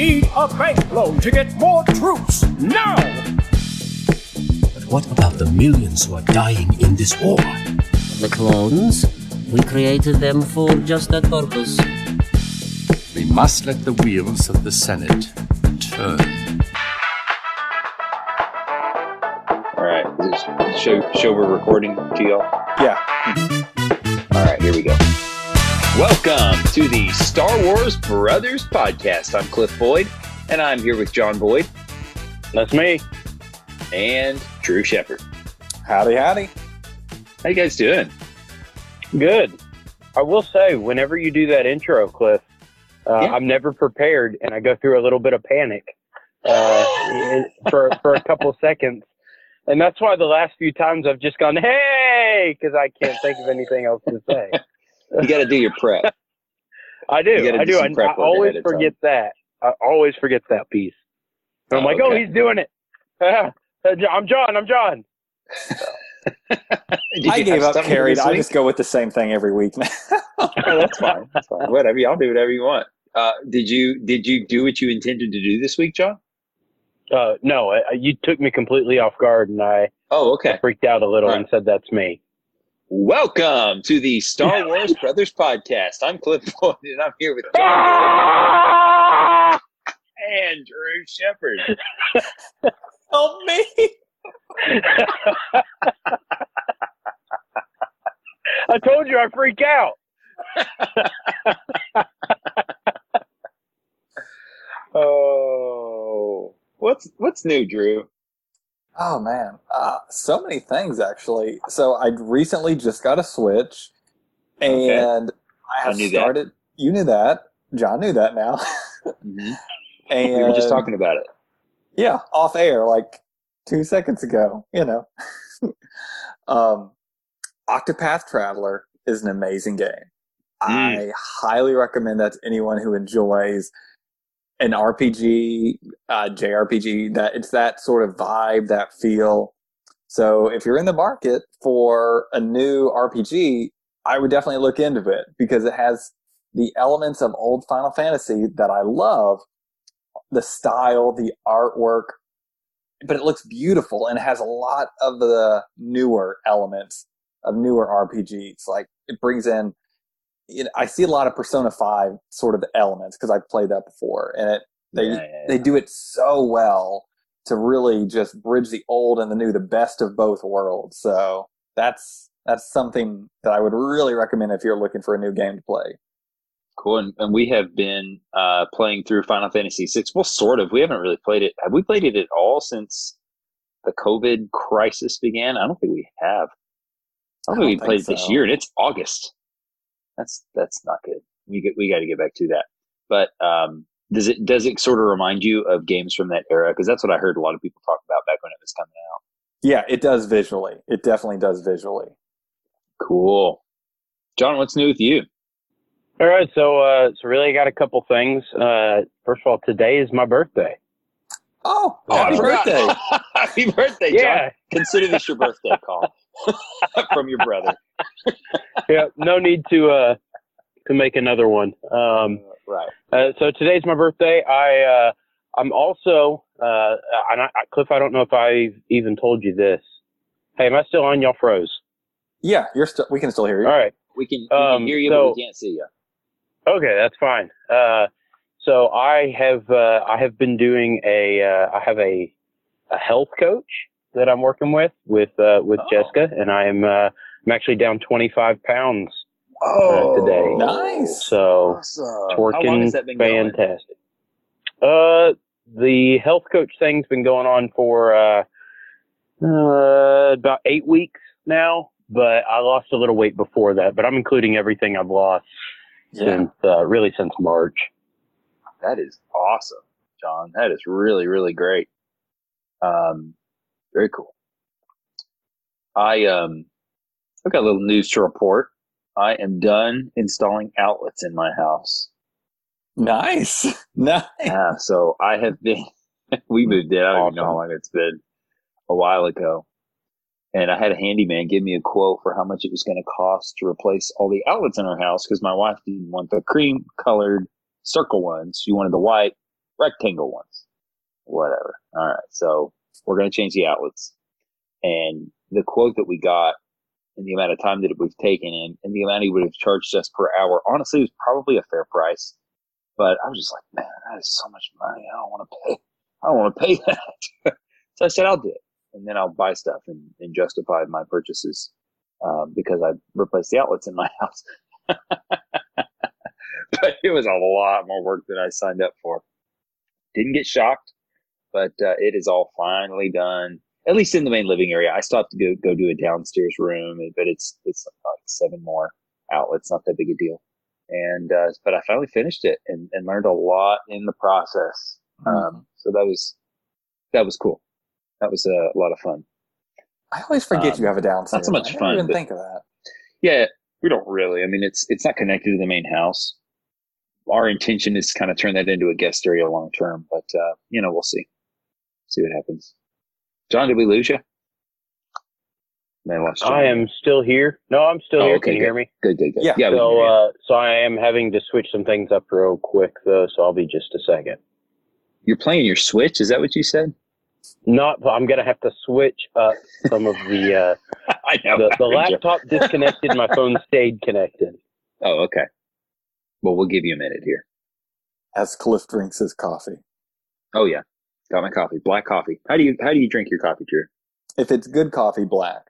need a bank loan to get more troops now. But what about the millions who are dying in this war? The clones? We created them for just that purpose. We must let the wheels of the Senate turn. All right, is this show show we're recording to y'all. Yeah. All right, here we go. Welcome to the Star Wars Brothers podcast. I'm Cliff Boyd, and I'm here with John Boyd That's me. and Drew Shepard. Howdy, howdy. How you guys doing? Good. I will say, whenever you do that intro, Cliff, uh, Yeah. I'm never prepared, and I go through a little bit of panic uh, for for a couple seconds, and that's why the last few times I've just gone, "Hey," because I can't think of anything else to say. You got to do your prep. I do. You gotta I do do. I, prep I always ahead time. forget that. I always forget that piece. And I'm Oh, like, oh, he's doing it. I'm John. I'm John. I gave up something carried. I just go with the same thing every week now. that's fine. That's fine. Whatever. Y'all do whatever you want. Uh, did you did you do what you intended to do this week, John? Uh, no, I, you took me completely off guard, and I Oh, okay. freaked out a little All right. and said, "That's me." Welcome to the Star Wars Brothers podcast. I'm Cliff Boyd, and I'm here with John and Drew Shepard. Help me. I told you I freak out. Oh, what's what's new, Drew? Oh man, uh, so many things actually. So I recently just got a Switch, Okay. and I have I knew that. started. You knew that. John knew that now. Mhm. and We were just talking about it. Yeah, off air like two seconds ago. You know, um, Octopath Traveler is an amazing game. I highly recommend that to anyone who enjoys an RPG, uh, JRPG. That it's that sort of vibe, that feel. So if you're in the market for a new RPG, I would definitely look into it because it has the elements of old Final Fantasy that I love, the style, the artwork, but it looks beautiful and has a lot of the newer elements of newer RPGs. Like it brings in, you know, I see a lot of Persona 5 sort of elements because I've played that before and it, they, Yeah, yeah, they do it so well to really just bridge the old and the new, the best of both worlds. So that's, that's something that I would really recommend if you're looking for a new game to play. Cool. And, and we have been uh, playing through Final Fantasy VI. Well, sort of. We haven't really played it. Have we played it at all since the COVID crisis began? I don't think we have. I don't I think we played think it this year, and it's August. That's that's not good. We get we got to get back to that. But um, does it does it sort of remind you of games from that era? Because that's what I heard a lot of people talk about back when it was coming out. Yeah, it does visually. It definitely does visually. Cool. John, what's new with you? All right, so uh, so really, I got a couple things. Uh, first of all, today is my birthday. Oh, Oh, happy forgot. birthday. Happy birthday, John. Yeah, Consider this your birthday call from your brother. yeah. No need to uh, to make another one. Um, right. uh, so today's my birthday. I uh, I'm also uh, and I, I- Cliff. I don't know if I even told you this. Hey, am I still on? Y'all froze. Yeah, you're still. We can still hear you. All right. We can, we Um, can hear you, so- but we can't see you. Okay, that's fine. Uh, so I have uh, I have been doing a uh, I have a a health coach that I'm working with with uh, with Oh. Jessica, and I'm uh, I'm actually down 25 pounds Oh, today. Nice. So Awesome. it's How long working has that been going? fantastic. Uh, the health coach thing's been going on for uh, uh, about eight weeks now, but I lost a little weight before that. But I'm including everything I've lost Yeah. since uh, really since March. That is awesome, John. That is really, really great. Um, very cool. I um, I've got a little news to report. I am done installing outlets in my house. Nice. Nice. Yeah, so I have been. we moved in. I don't even know how long it's been. A while ago, and I had a handyman give me a quote for how much it was going to cost to replace all the outlets in our house because my wife didn't want the cream colored circle ones. She wanted the white rectangle ones. Whatever. All right. So we're going to change the outlets. And the quote that we got and the amount of time that it would have taken and, and the amount he would have charged us per hour, honestly, was probably a fair price. But I was just like, man, that is so much money. I don't want to pay. I don't want to pay that. so I said, I'll do it. And then I'll buy stuff and, and justify my purchases um, because I replaced the outlets in my house. but it was a lot more work than I signed up for. Didn't get shocked, but uh, it is all finally done. At least in the main living area. I still have to go go do a downstairs room, but it's it's like seven more outlets. Not that big a deal. And uh, but I finally finished it and, and learned a lot in the process. Mm-hmm. Um, so that was that was cool. That was a lot of fun. I always forget Um, you have a downstairs. Not so much I fun, even but- think of that. Yeah, we don't really. I mean, it's it's not connected to the main house. Our intention is to kind of turn that into a guest area long term, but uh, you know, we'll see. See what happens. John, did we lose you? May I lost I am still here. No, I'm still Oh, here. okay, Can you hear me? good, good, good. Yeah. yeah. so, uh, so I am having to switch some things up real quick though. So I'll be just a second. You're playing your Switch. Is that what you said? Not. But I'm gonna have to switch up some of the uh, I know. the, the I heard you. laptop disconnected. My phone stayed connected. Oh, okay. Well, we'll give you a minute here. As Cliff drinks his coffee. Oh yeah, got my coffee. Black coffee. How do you how do you drink your coffee, Drew? If it's good coffee, black.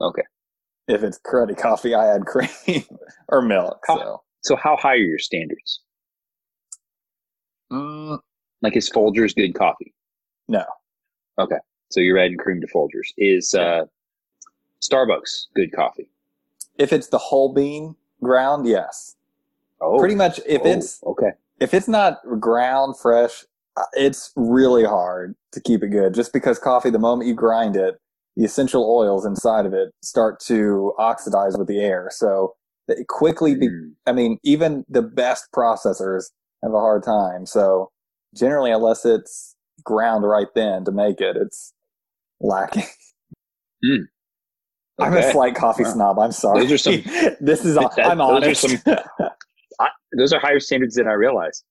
Okay. If it's cruddy coffee, I add cream or milk. So So how high are your standards? Mm, Like is Folgers good coffee? no, Okay. So you're adding cream to Folgers. Is uh, Starbucks good coffee? if it's the whole bean ground, yes. Oh, Pretty much. If oh, it's okay, if it's not ground fresh, it's really hard to keep it good. Just because coffee, the moment you grind it, the essential oils inside of it start to oxidize with the air. So it quickly be, Mm. I mean, even the best processors have a hard time. So generally, unless it's ground right then to make it, it's lacking. I'm a slight coffee Wow. snob. I'm sorry. Those are some- this is, That- I'm those are honest. some- I, those are higher standards than I realized.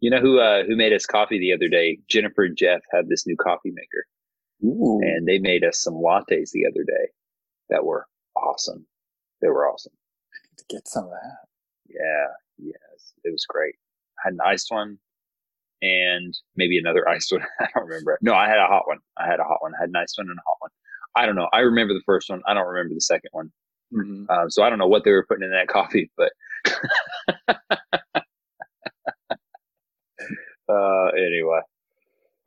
You know who uh, who made us coffee the other day? Jennifer and Jeff had this new coffee maker, Ooh. and they made us some lattes the other day that were awesome. They were awesome. to get some of that. Yeah, yes, it was great. I had an iced one and maybe another iced one. I don't remember. No, I had a hot one. I had a hot one. I had an iced one and a hot one. I don't know. I remember the first one. I don't remember the second one. Mhm. Um, so I don't know what they were putting in that coffee, but uh, anyway.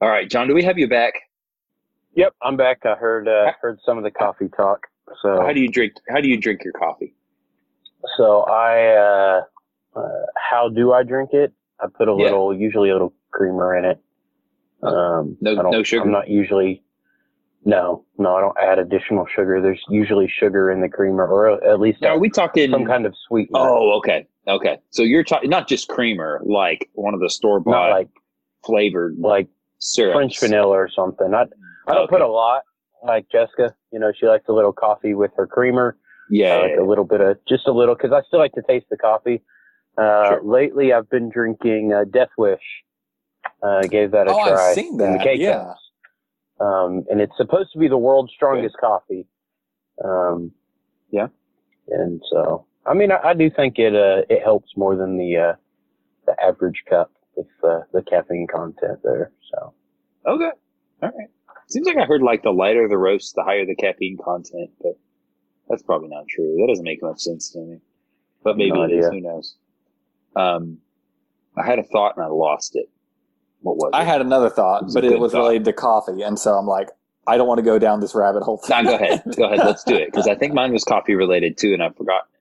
All right, John, do we have you back? Yep, I'm back. I heard uh, heard some of the coffee talk. So How do you drink? How do you drink your coffee? So I, uh, uh, how do I drink it? I put a Yeah. little, usually a little creamer in it. Um, No- no sugar? I'm not usually. No, no, I don't add additional sugar. There's usually sugar in the creamer, or at least Now, are we talking? some kind of sweetener. Oh, okay, okay. So you're talking not just creamer, like one of the store bought like flavored like syrups. French vanilla or something. I I don't Okay. put a lot. Like Jessica, you know, she likes a little coffee with her creamer. Yeah, I like a little bit of just a little because I still like to taste the coffee. Uh, Sure. Lately, I've been drinking uh, Death Wish. Uh, gave that a Oh, I've try. seen in the that, yeah. cups. Um, and it's supposed to be the world's strongest coffee. Um, Yeah. And so, I mean, I, I do think it uh, it helps more than the uh, the average cup with uh, the caffeine content there. So. Okay. All right. Seems like I heard like the lighter the roast, the higher the caffeine content, but that's probably not true. That doesn't make much sense to me. But maybe No it is. Who knows? Um, I had a thought and I lost it. What was I it? had another thought, It but it was thought. related to coffee, and so I'm like, I don't want to go down this rabbit hole. Nah, go ahead. Go ahead. Let's do it because I think mine was coffee related too, and I've forgotten it.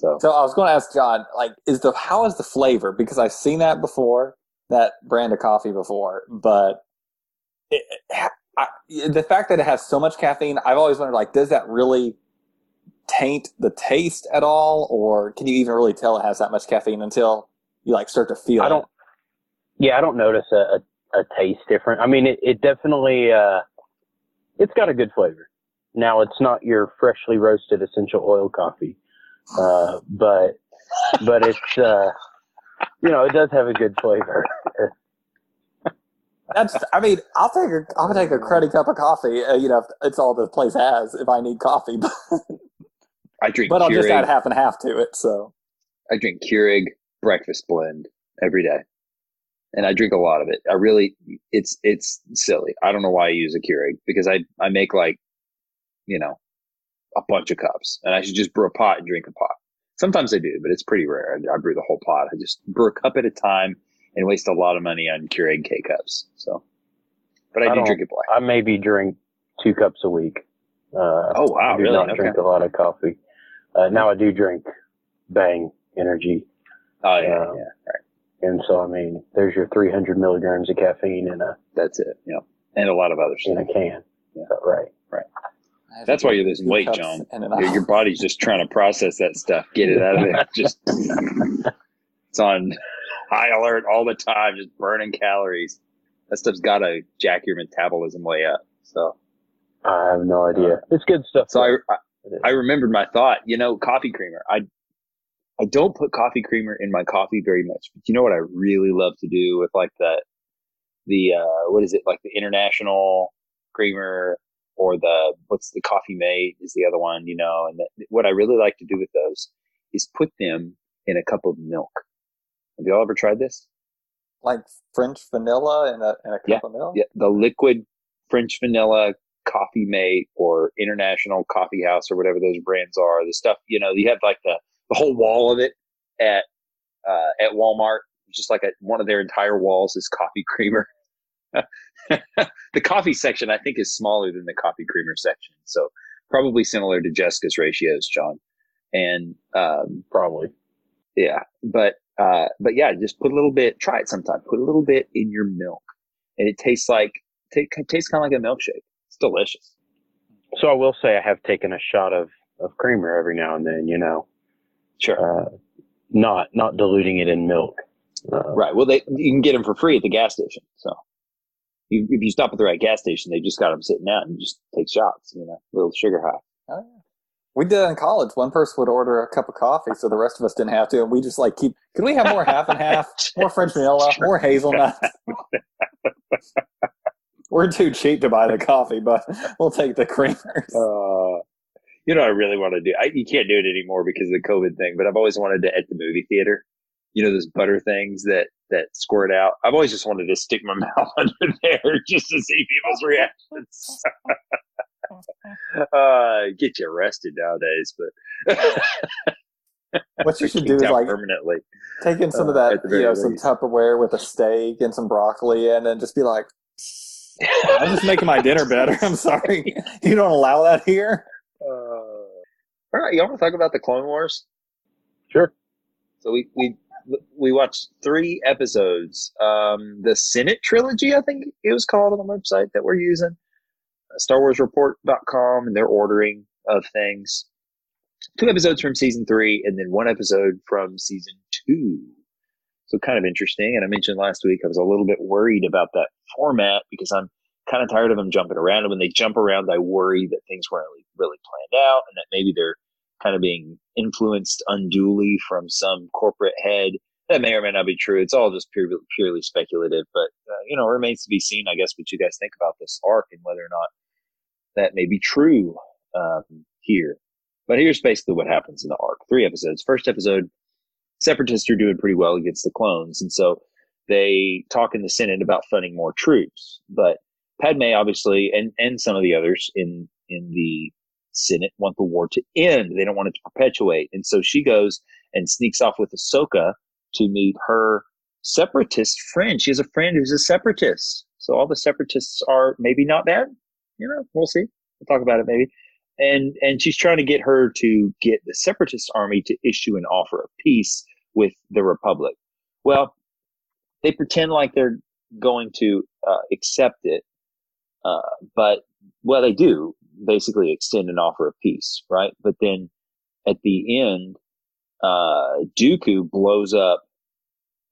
So, So I was going to ask John, like, is the how is the flavor? Because I've seen that before, that brand of coffee before, but it, I, the fact that it has so much caffeine, I've always wondered, like, does that really taint the taste at all, or can you even really tell it has that much caffeine until you like start to feel I it? don't. Yeah, I don't notice a, a, a taste different. I mean, it, it definitely, uh, it's got a good flavor. Now, it's not your freshly roasted essential oil coffee, uh, but, but it's, uh, you know, it does have a good flavor. That's. I mean, I'll take a. I'll take a cruddy cup of coffee. Uh, you know, if it's all the place has. If I need coffee, but, I drink but I'll just add half and half to it. So I drink Keurig breakfast blend every day, and I drink a lot of it. I really, it's it's silly. I don't know why I use a Keurig because I I make like, you know, a bunch of cups, and I should just brew a pot and drink a pot. Sometimes I do, but it's pretty rare. I, I brew the whole pot. I just brew a cup at a time and waste a lot of money on Keurig K cups. So, but I, I do drink it black. I maybe drink two cups a week. Uh, Oh wow, I do really? not Okay. drink a lot of coffee. Uh, now I do drink Bang Energy, Oh yeah, Um, yeah, right. and so I mean, there's your 300 milligrams of caffeine in a That's it. Yeah, and a lot of other in a can. Yeah. So, right. Have That's why you're losing weight, John. Your, your body's just trying to process that stuff, get it out of there. Just it's on high alert all the time, just burning calories. That stuff's got to jack your metabolism way up. So, I have no idea. it's good stuff. so I, though. I I remembered my thought. You know, coffee creamer. I I don't put coffee creamer in my coffee very much, but you know what I really love to do with like the the uh what is it like the international creamer or the what's the coffee mate is the other one, you know, and that, what I really like to do with those is put them in a cup of milk. Have y'all ever tried this? like French vanilla in a in a cup Yeah, of milk. Yeah, the liquid French vanilla coffee mate or international coffee house or whatever those brands are. The stuff, you know, you have like the, the whole wall of it at, uh, at Walmart, just like a, one of their entire walls is coffee creamer. the coffee section, I think, is smaller than the coffee creamer section. So probably similar to Jessica's ratios, John. And, um, probably. yeah, but, uh, but yeah, just put a little bit, try it sometime. Put a little bit in your milk and it tastes like, ta tastes kind of like a milkshake. It's delicious. So I will say I have taken a shot of, of creamer every now and then, you know, Sure. uh, not, not diluting it in milk. Uh, Right. Well, they you can get them for free at the gas station. So you, if you stop at the right gas station, they just got them sitting out and you just take shots. You know, little sugar high. Oh, yeah. We did in college. One person would order a cup of coffee, so the rest of us didn't have to, and we just like keep. Could we have more half and half, more French vanilla, more hazelnut? We're too cheap to buy the coffee, but we'll take the creamers. Uh, you know, what I really want to do. I, you can't do it anymore because of the COVID thing, but I've always wanted to at the movie theater. You know, those butter things that that squirt out. I've always just wanted to stick my mouth under there just to see people's reactions. uh, get you arrested nowadays, but What you should do is like permanently. take in some of uh, that, you very know, some. Tupperware with a steak and some broccoli, and then just be like, "I'm just making my dinner better." I'm sorry, you don't allow that here. Uh, all right, you want to talk about the Clone Wars? Sure. So we we we watched three episodes. Um, the Senate trilogy, I think it was called on the website that we're using, uh, StarWarsReport.com, and their ordering of things. Two episodes from season three, and then one episode from season two. So kind of interesting. And I mentioned last week I was a little bit worried about that format because I'm kind of tired of them jumping around. And when they jump around, I worry that things weren't really, really planned out and that maybe they're kind of being influenced unduly from some corporate head. That may or may not be true. It's all just purely, purely speculative, but uh, you know, remains to be seen. I guess what you guys think about this arc and whether or not that may be true um, here. But here's basically what happens in the arc. Three episodes. First episode, separatists are doing pretty well against the clones, and so they talk in the Senate about funding more troops. But Padme obviously, and and some of the others in in the Senate want the war to end. They don't want it to perpetuate, and so she goes and sneaks off with Ahsoka to meet her separatist friend. She has a friend who's a separatist. So all the separatists are maybe not bad. You know, we'll see. We'll talk about it maybe. And and she's trying to get her to get the separatist army to issue an offer of peace with the Republic. Well, they pretend like they're going to uh, accept it, uh, but well, they do basically extend an offer of peace, right? But then at the end, uh, Dooku blows up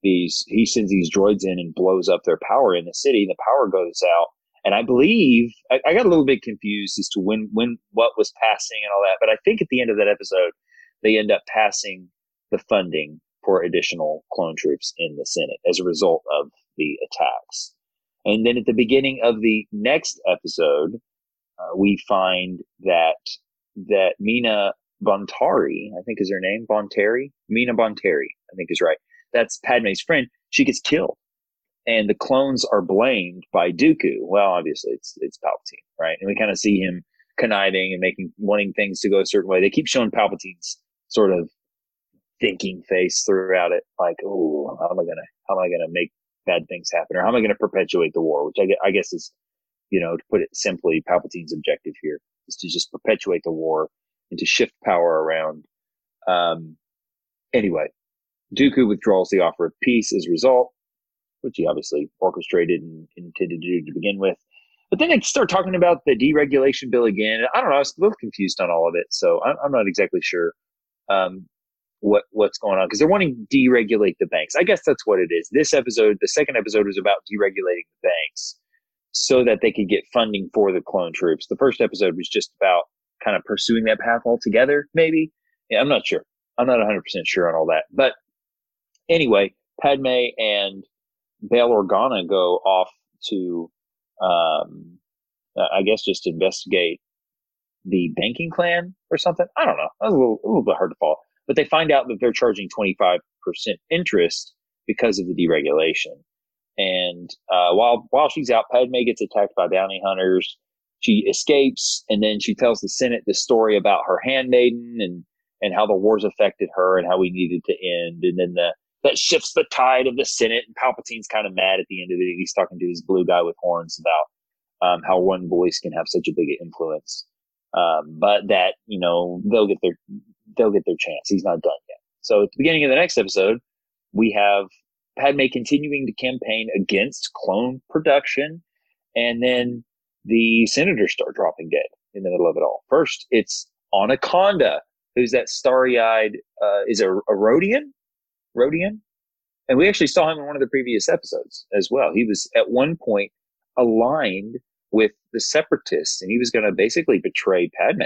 these. He sends these droids in and blows up their power in the city. The power goes out, and I believe I, I got a little bit confused as to when when what was passing and all that. But I think at the end of that episode, they end up passing the funding for additional clone troops in the Senate as a result of the attacks. And then at the beginning of the next episode, uh, we find that that Mina Bontari, I think is her name, Bonteri, Mina Bonteri, I think is right. That's Padme's friend. She gets killed, and the clones are blamed by Dooku. Well, obviously it's it's Palpatine, right? And we kind of see him conniving and making wanting things to go a certain way. They keep showing Palpatine's sort of thinking face throughout it, like, oh, how am I gonna how am I gonna make bad things happen, or how am I gonna perpetuate the war? Which I, I guess is, you know, to put it simply, Palpatine's objective here is to just perpetuate the war and to shift power around. Um, anyway, Dooku withdraws the offer of peace as a result, which he obviously orchestrated and intended to do to begin with. But then they start talking about the deregulation bill again. I don't know. I was a little confused on all of it, so I'm, I'm not exactly sure um, what what's going on because they're wanting to deregulate the banks. I guess that's what it is. This episode, the second episode, was about deregulating the banks so that they could get funding for the clone troops. The first episode was just about kind of pursuing that path altogether. Maybe. Yeah, I'm not sure. I'm not 100 percent sure on all that. But anyway, Padme and Bail Organa go off to um, uh, I guess just investigate the banking clan or something. I don't know. That was a little, a little bit hard to follow. But they find out that they're charging 25% interest because of the deregulation. And uh, while while she's out, Padme gets attacked by bounty hunters. She escapes, and then she tells the Senate the story about her handmaiden and and how the wars affected her and how we needed to end. And then the that shifts the tide of the Senate. And Palpatine's kind of mad at the end of it. He's talking to this blue guy with horns about um, how one voice can have such a big influence. Um, but that you know they'll get their they'll get their chance. He's not done yet. So at the beginning of the next episode, we have Padme continuing to campaign against clone production, and then the senators start dropping dead in the middle of it all. First, it's Onaconda, who's that starry-eyed uh, is a, a Rodian Rodian. And we actually saw him in one of the previous episodes as well. He was at one point aligned with the separatists and he was going to basically betray Padme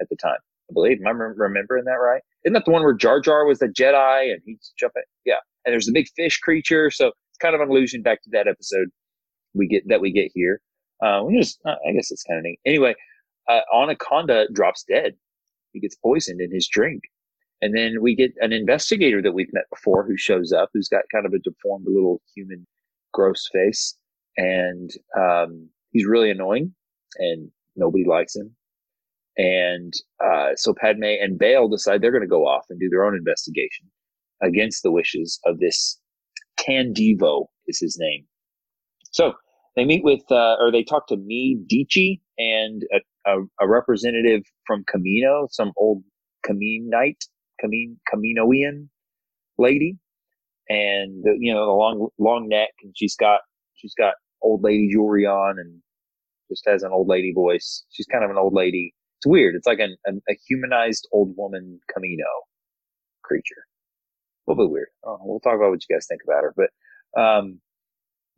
at the time. I believe. Am I remembering that right? Isn't that the one where Jar Jar was the Jedi and he's jumping? Yeah. And there's a big fish creature. So it's kind of an allusion back to that episode we get that we get here. Uh, we just, uh, I guess it's kind of neat. Anyway, uh, Onaconda drops dead. He gets poisoned in his drink. And then we get an investigator that we've met before who shows up, who's got kind of a deformed little human gross face. And um, he's really annoying and nobody likes him. And uh, so Padme and Bail decide they're going to go off and do their own investigation against the wishes of this Tan Divo is his name. So they meet with, uh, or they talk to Mee Deechi, and a, a, a representative from Kamino, some old Kaminite Camin, Kaminoian lady, and the, you know the long long neck, and she's got she's got old lady jewelry on, and just has an old lady voice. She's kind of an old lady. It's weird. It's like an, an a humanized old woman Kamino creature. A little bit weird. Oh, we'll talk about what you guys think about her, but um,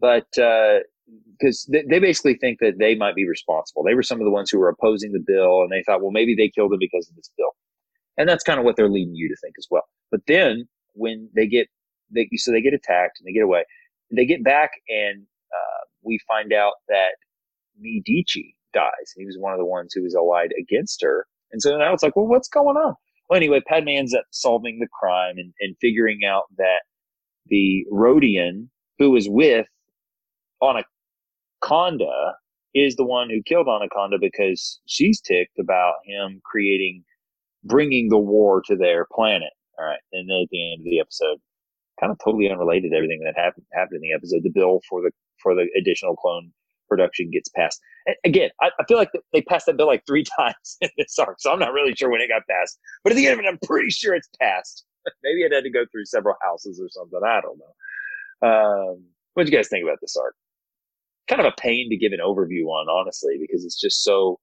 but because uh, they, they basically think that they might be responsible. They were some of the ones who were opposing the bill, and they thought, well, maybe they killed him because of this bill. And that's kind of what they're leading you to think as well. But then when they get, they, so they get attacked and they get away, they get back and, uh, we find out that Mee Deechi dies. He was one of the ones who was allied against her. And so now it's like, well, what's going on? Well, anyway, Padme ends up solving the crime and, and figuring out that the Rodian who was with Onaconda is the one who killed Onaconda because she's ticked about him creating bringing the war to their planet. All right. And then at the end of the episode, kind of totally unrelated to everything that happened, happened in the episode, the bill for the, for the additional clone production gets passed. And again, I, I feel like they passed that bill like three times in this arc, so I'm not really sure when it got passed. But at the end of it, I'm pretty sure it's passed. Maybe it had to go through several houses or something. I don't know. Um, what do you guys think about this arc? Kind of a pain to give an overview on, honestly, because it's just so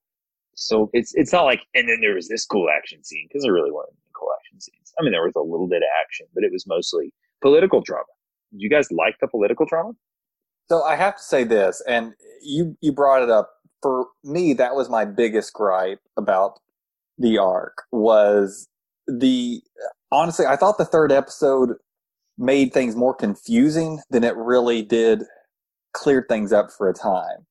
so it's it's not like and then there was this cool action scene because there really weren't any cool action scenes. I mean, there was a little bit of action, but it was mostly political drama. Did you guys like the political drama? So I have to say this, and you you brought it up. For me, that was my biggest gripe about the arc was the honestly, I thought the third episode made things more confusing than it really did cleared things up for a time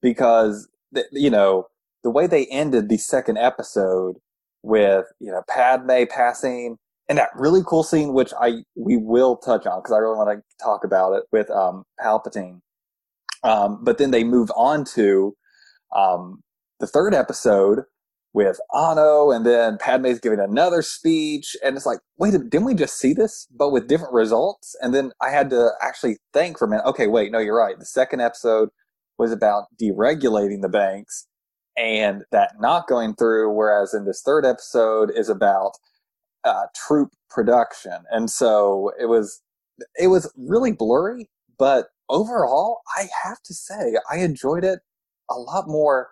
because you know the way they ended the second episode with you know Padme passing and that really cool scene which I we will touch on because I really want to talk about it with um, Palpatine. Um, but then they move on to um, the third episode with Anno, and then Padme's giving another speech, and it's like, wait, didn't we just see this, but with different results? And then I had to actually think for a minute. Okay, wait, no, you're right. The second episode was about deregulating the banks, and that not going through, whereas in this third episode is about uh, troop production, and so it was it was really blurry, but overall, I have to say I enjoyed it a lot more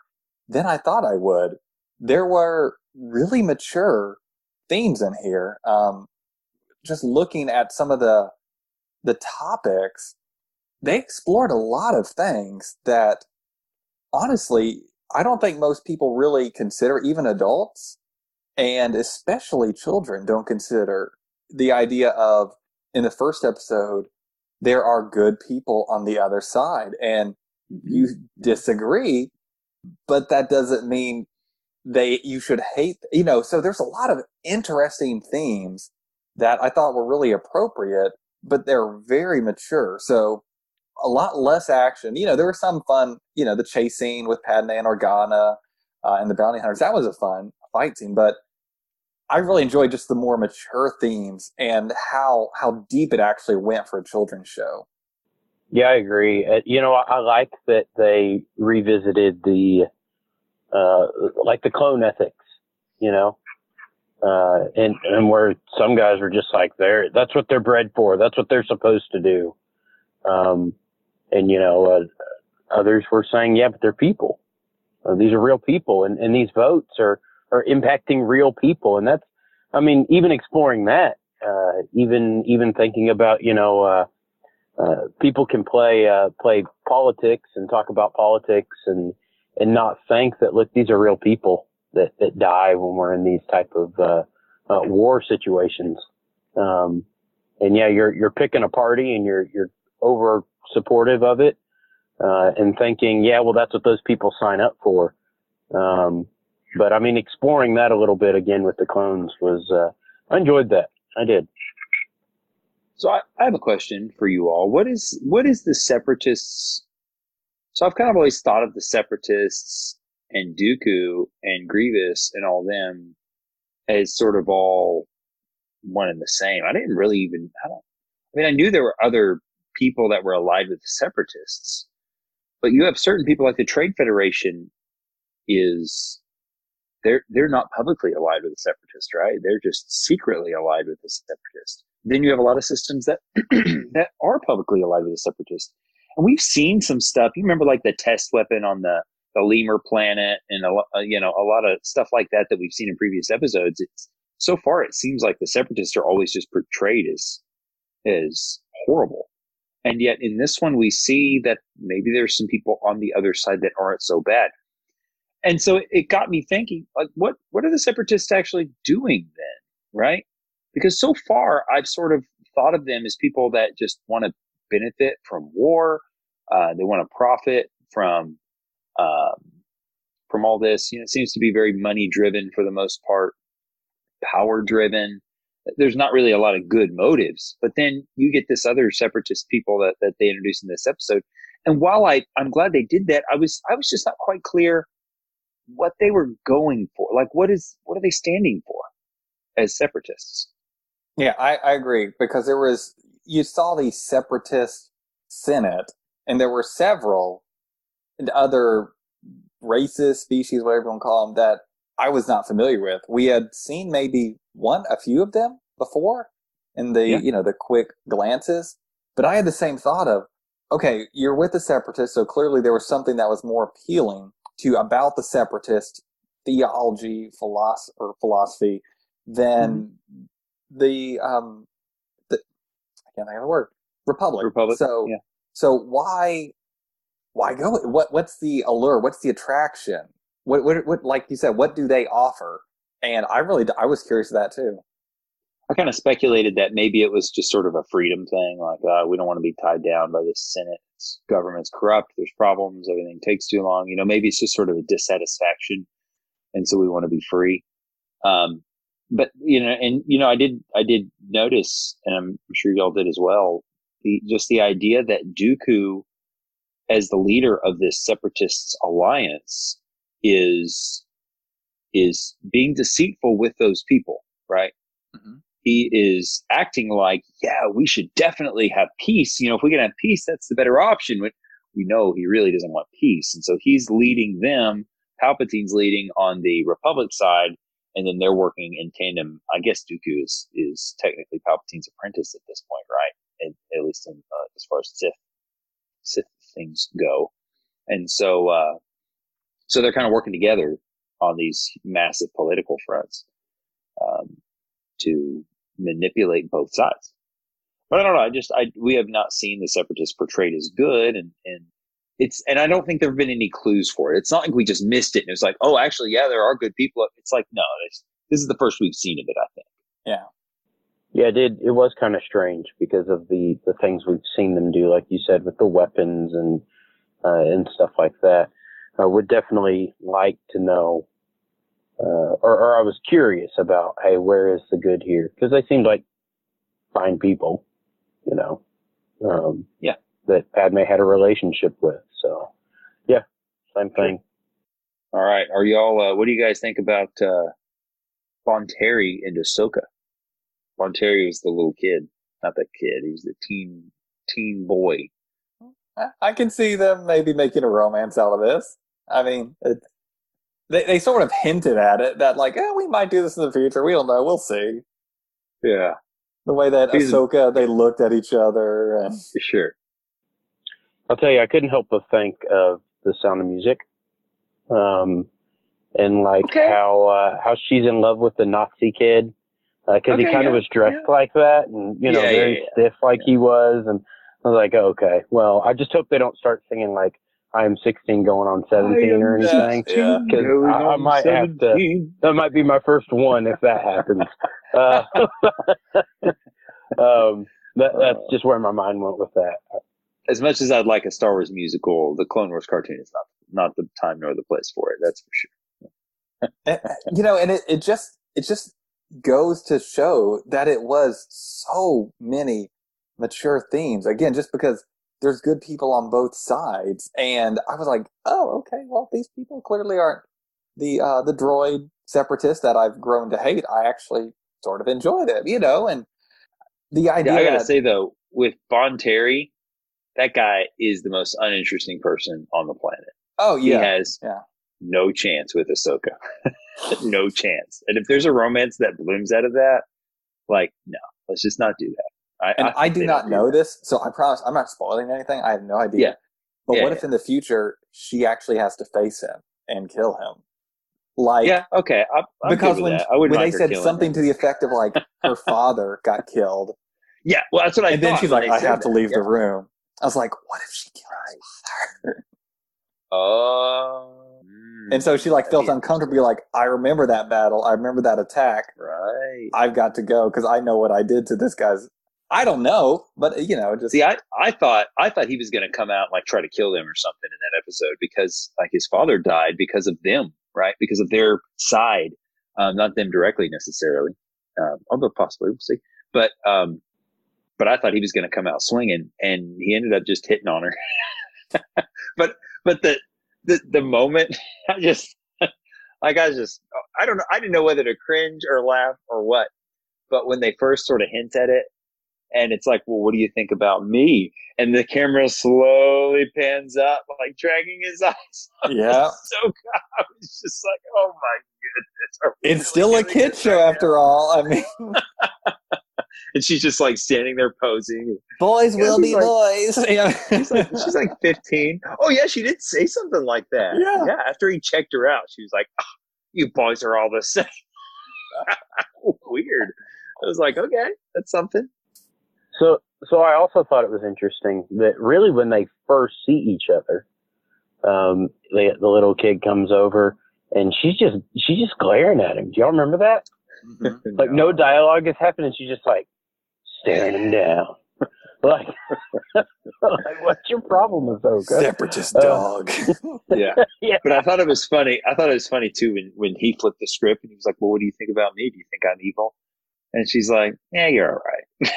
than I thought I would there were really mature themes in here. Um, just looking at some of the the topics, they explored a lot of things that honestly I don't think most people really consider, even adults, and especially children don't consider the idea of in the first episode there are good people on the other side and you disagree but that doesn't mean they you should hate you know so there's a lot of interesting themes that i thought were really appropriate but they're very mature so a lot less action. You know there was some fun you know the chase scene with padme and organa uh, and the bounty hunters. That was a fun fight scene but i really enjoyed just the more mature themes and how how deep it actually went for a children's show. Yeah i agree. Uh, you know I, I like that they revisited the uh, like the clone ethics, you know, uh, and and where some guys were just like they're that's what they're bred for, that's what they're supposed to do, um, and you know, uh, others were saying, yeah, but they're people. Uh, these are real people, and and these votes are are impacting real people, and that's, I mean, even exploring that, uh, even even thinking about, you know. Uh, uh, people can play uh, play politics and talk about politics and and not think that look these are real people that that die when we're in these type of uh, uh, war situations. Um, and yeah, you're you're picking a party and you're you're over supportive of it uh, and thinking, yeah, well, that's what those people sign up for. Um, but I mean, exploring that a little bit again with the clones was uh, I enjoyed that. I did. So I, I have a question for you all. What is what is the separatists so I've kind of always thought of the Separatists and Dooku and Grievous and all them as sort of all one and the same. I didn't really even, I don't, I mean, I knew there were other people that were allied with the Separatists, but you have certain people like the Trade Federation is, they're, they're not publicly allied with the Separatists, right? They're just secretly allied with the Separatists. Then you have a lot of systems that, that are publicly allied with the Separatists. And we've seen some stuff. You remember like the test weapon on the, the lemur planet and a, uh, you know, a lot of stuff like that that we've seen in previous episodes. It's so far, it seems like the separatists are always just portrayed as, as horrible. And yet in this one, we see that maybe there's some people on the other side that aren't so bad. And so it got me thinking, like, what, what are the separatists actually doing then? Right? Because so far I've sort of thought of them as people that just want to benefit from war. Uh, they want to profit from um, from all this. You know, it seems to be very money driven for the most part, power driven. There's not really a lot of good motives. But then you get this other separatist people that, that they introduce in this episode. And while I, I'm glad they did that, I was I was just not quite clear what they were going for. Like what is what are they standing for as separatists? Yeah, I, I agree because there was you saw the separatist Senate, and there were several other races, species, whatever you want to call them, that I was not familiar with. We had seen maybe one, a few of them before in the, yeah. you know, the quick glances, but I had the same thought of, okay, you're with the separatists, so clearly there was something that was more appealing to about the separatist theology, philosophy, or philosophy than mm-hmm. the um, I can't think of the word. Republic. Republic. So yeah. so why why go? What what's the allure? What's the attraction? What what what like you said? What do they offer? And I really I was curious of that too. I kind of speculated that maybe it was just sort of a freedom thing, like uh, we don't want to be tied down by this Senate government's corrupt. There's problems. Everything takes too long. You know, maybe it's just sort of a dissatisfaction, and so we want to be free. Um, but you know, and you know, I did I did notice, and I'm sure y'all did as well. The just the idea that Dooku, as the leader of this separatists alliance, is is being deceitful with those people, right? He is acting like, yeah, we should definitely have peace. You know, if we can have peace, that's the better option. But we know he really doesn't want peace. And so he's leading them. Palpatine's leading on the Republic side, and then they're working in tandem. I guess Dooku is, is technically Palpatine's apprentice at this point, right? And, at least in, uh, as far as Sith, Sith things go. And so, uh, so they're kind of working together on these massive political fronts um, to manipulate both sides. But I don't know. I just I we have not seen the separatists portrayed as good, and and it's and I don't think there have been any clues for it. It's not like we just missed it and it's like, oh, actually, yeah, there are good people. It's like no, this is the first we've seen of it. I think. Yeah. Yeah, it did. It was kind of strange because of the the things we've seen them do, like you said, with the weapons and uh, and stuff like that. I would definitely like to know, uh, or, or I was curious about, hey, where is the good here? Because they seemed like fine people, you know. Um, Yeah. That Padme had a relationship with. So, yeah, same thing. All right, are y'all? Uh, what do you guys think about uh, Bonteri and Ahsoka? Bonteri was the little kid, not the kid. He was the teen teen boy. I- I can see them maybe making a romance out of this. I mean, it, they they sort of hinted at it that like, eh, we might do this in the future. We don't know. We'll see. Yeah, The way that He's- Ahsoka, they looked at each other, and sure. I'll tell you, I couldn't help but think of the Sound of Music, um, and like Okay. how uh, how she's in love with the Nazi kid because he Okay, kind yeah, of was dressed like that, and you know, Yeah, yeah, very yeah. stiff like he was, and I was like, oh, okay, well, I just hope they don't start singing like I am 16 going on 17 or anything. Yeah. Because I, I might have to. That might be my first one if that happens. Uh, um, that, that's just where my mind went with that. As much as I'd like a Star Wars musical, the Clone Wars cartoon is not not the time nor the place for it. That's for sure. And, you know, and it, it just it just goes to show that it was so many mature themes. Again, just because there's good people on both sides, and I was like, oh, okay, well, these people clearly aren't the uh, the droid separatists that I've grown to hate. I actually sort of enjoy them, you know, and the idea. Yeah, I gotta say though, with Bonteri, that guy is the most uninteresting person on the planet. oh He yeah, has yeah. no chance with Ahsoka. no chance. And if there's a romance that blooms out of that, like, no, let's just not do that. I, and I, think do not know that. this, so I promise I'm not spoiling anything. I have no idea. Yeah. But Yeah, what if in the future she actually has to face him and kill him? Like, Yeah, okay. I, I'm because when. I when they said something him. to the effect of like her father got killed, Yeah, well, that's what I and then she's like, "I have to leave Yeah. the room." I was like, "What if she killed his father?" Oh. mm, And so she like felt uncomfortable. Like, I remember that battle. I remember that attack. right. I've got to go because I know what I did to this guy's. I don't know, but you know, just See, I, I thought I thought he was going to come out and like try to kill them or something in that episode because like his father died because of them, right? Because of their side, um, not them directly necessarily, um, although possibly we'll see. But um, but I thought he was going to come out swinging, and he ended up just hitting on her. but but the the the moment I just like I was just I don't know I didn't know whether to cringe or laugh or what. But when they first sort of hint at it, and it's like, well, what do you think about me? And the camera slowly pans up, like dragging his eyes. yeah. so I was just like, oh my goodness. It's still a kid show right now? after all. I mean, And she's just like standing there posing. boys will be like- boys. Yeah. She's like, she's like 15. Oh yeah, she did say something like that. Yeah. Yeah. After he checked her out, she was like, "Ah, you boys are all the same. Weird. I was like, okay, that's something. So, so I also thought it was interesting that really when they first see each other, um, the the little kid comes over and she's just she's just glaring at him. Do y'all remember that? Like no dialogue is happening. She's just like staring him down. like, like, what's your problem with Ahsoka? Separatist Uh, dog. Yeah. Yeah. But I thought it was funny. I thought it was funny too when, when he flipped the script and he was like, Well, what do you think about me? Do you think I'm evil? And she's like, Yeah, you're all right.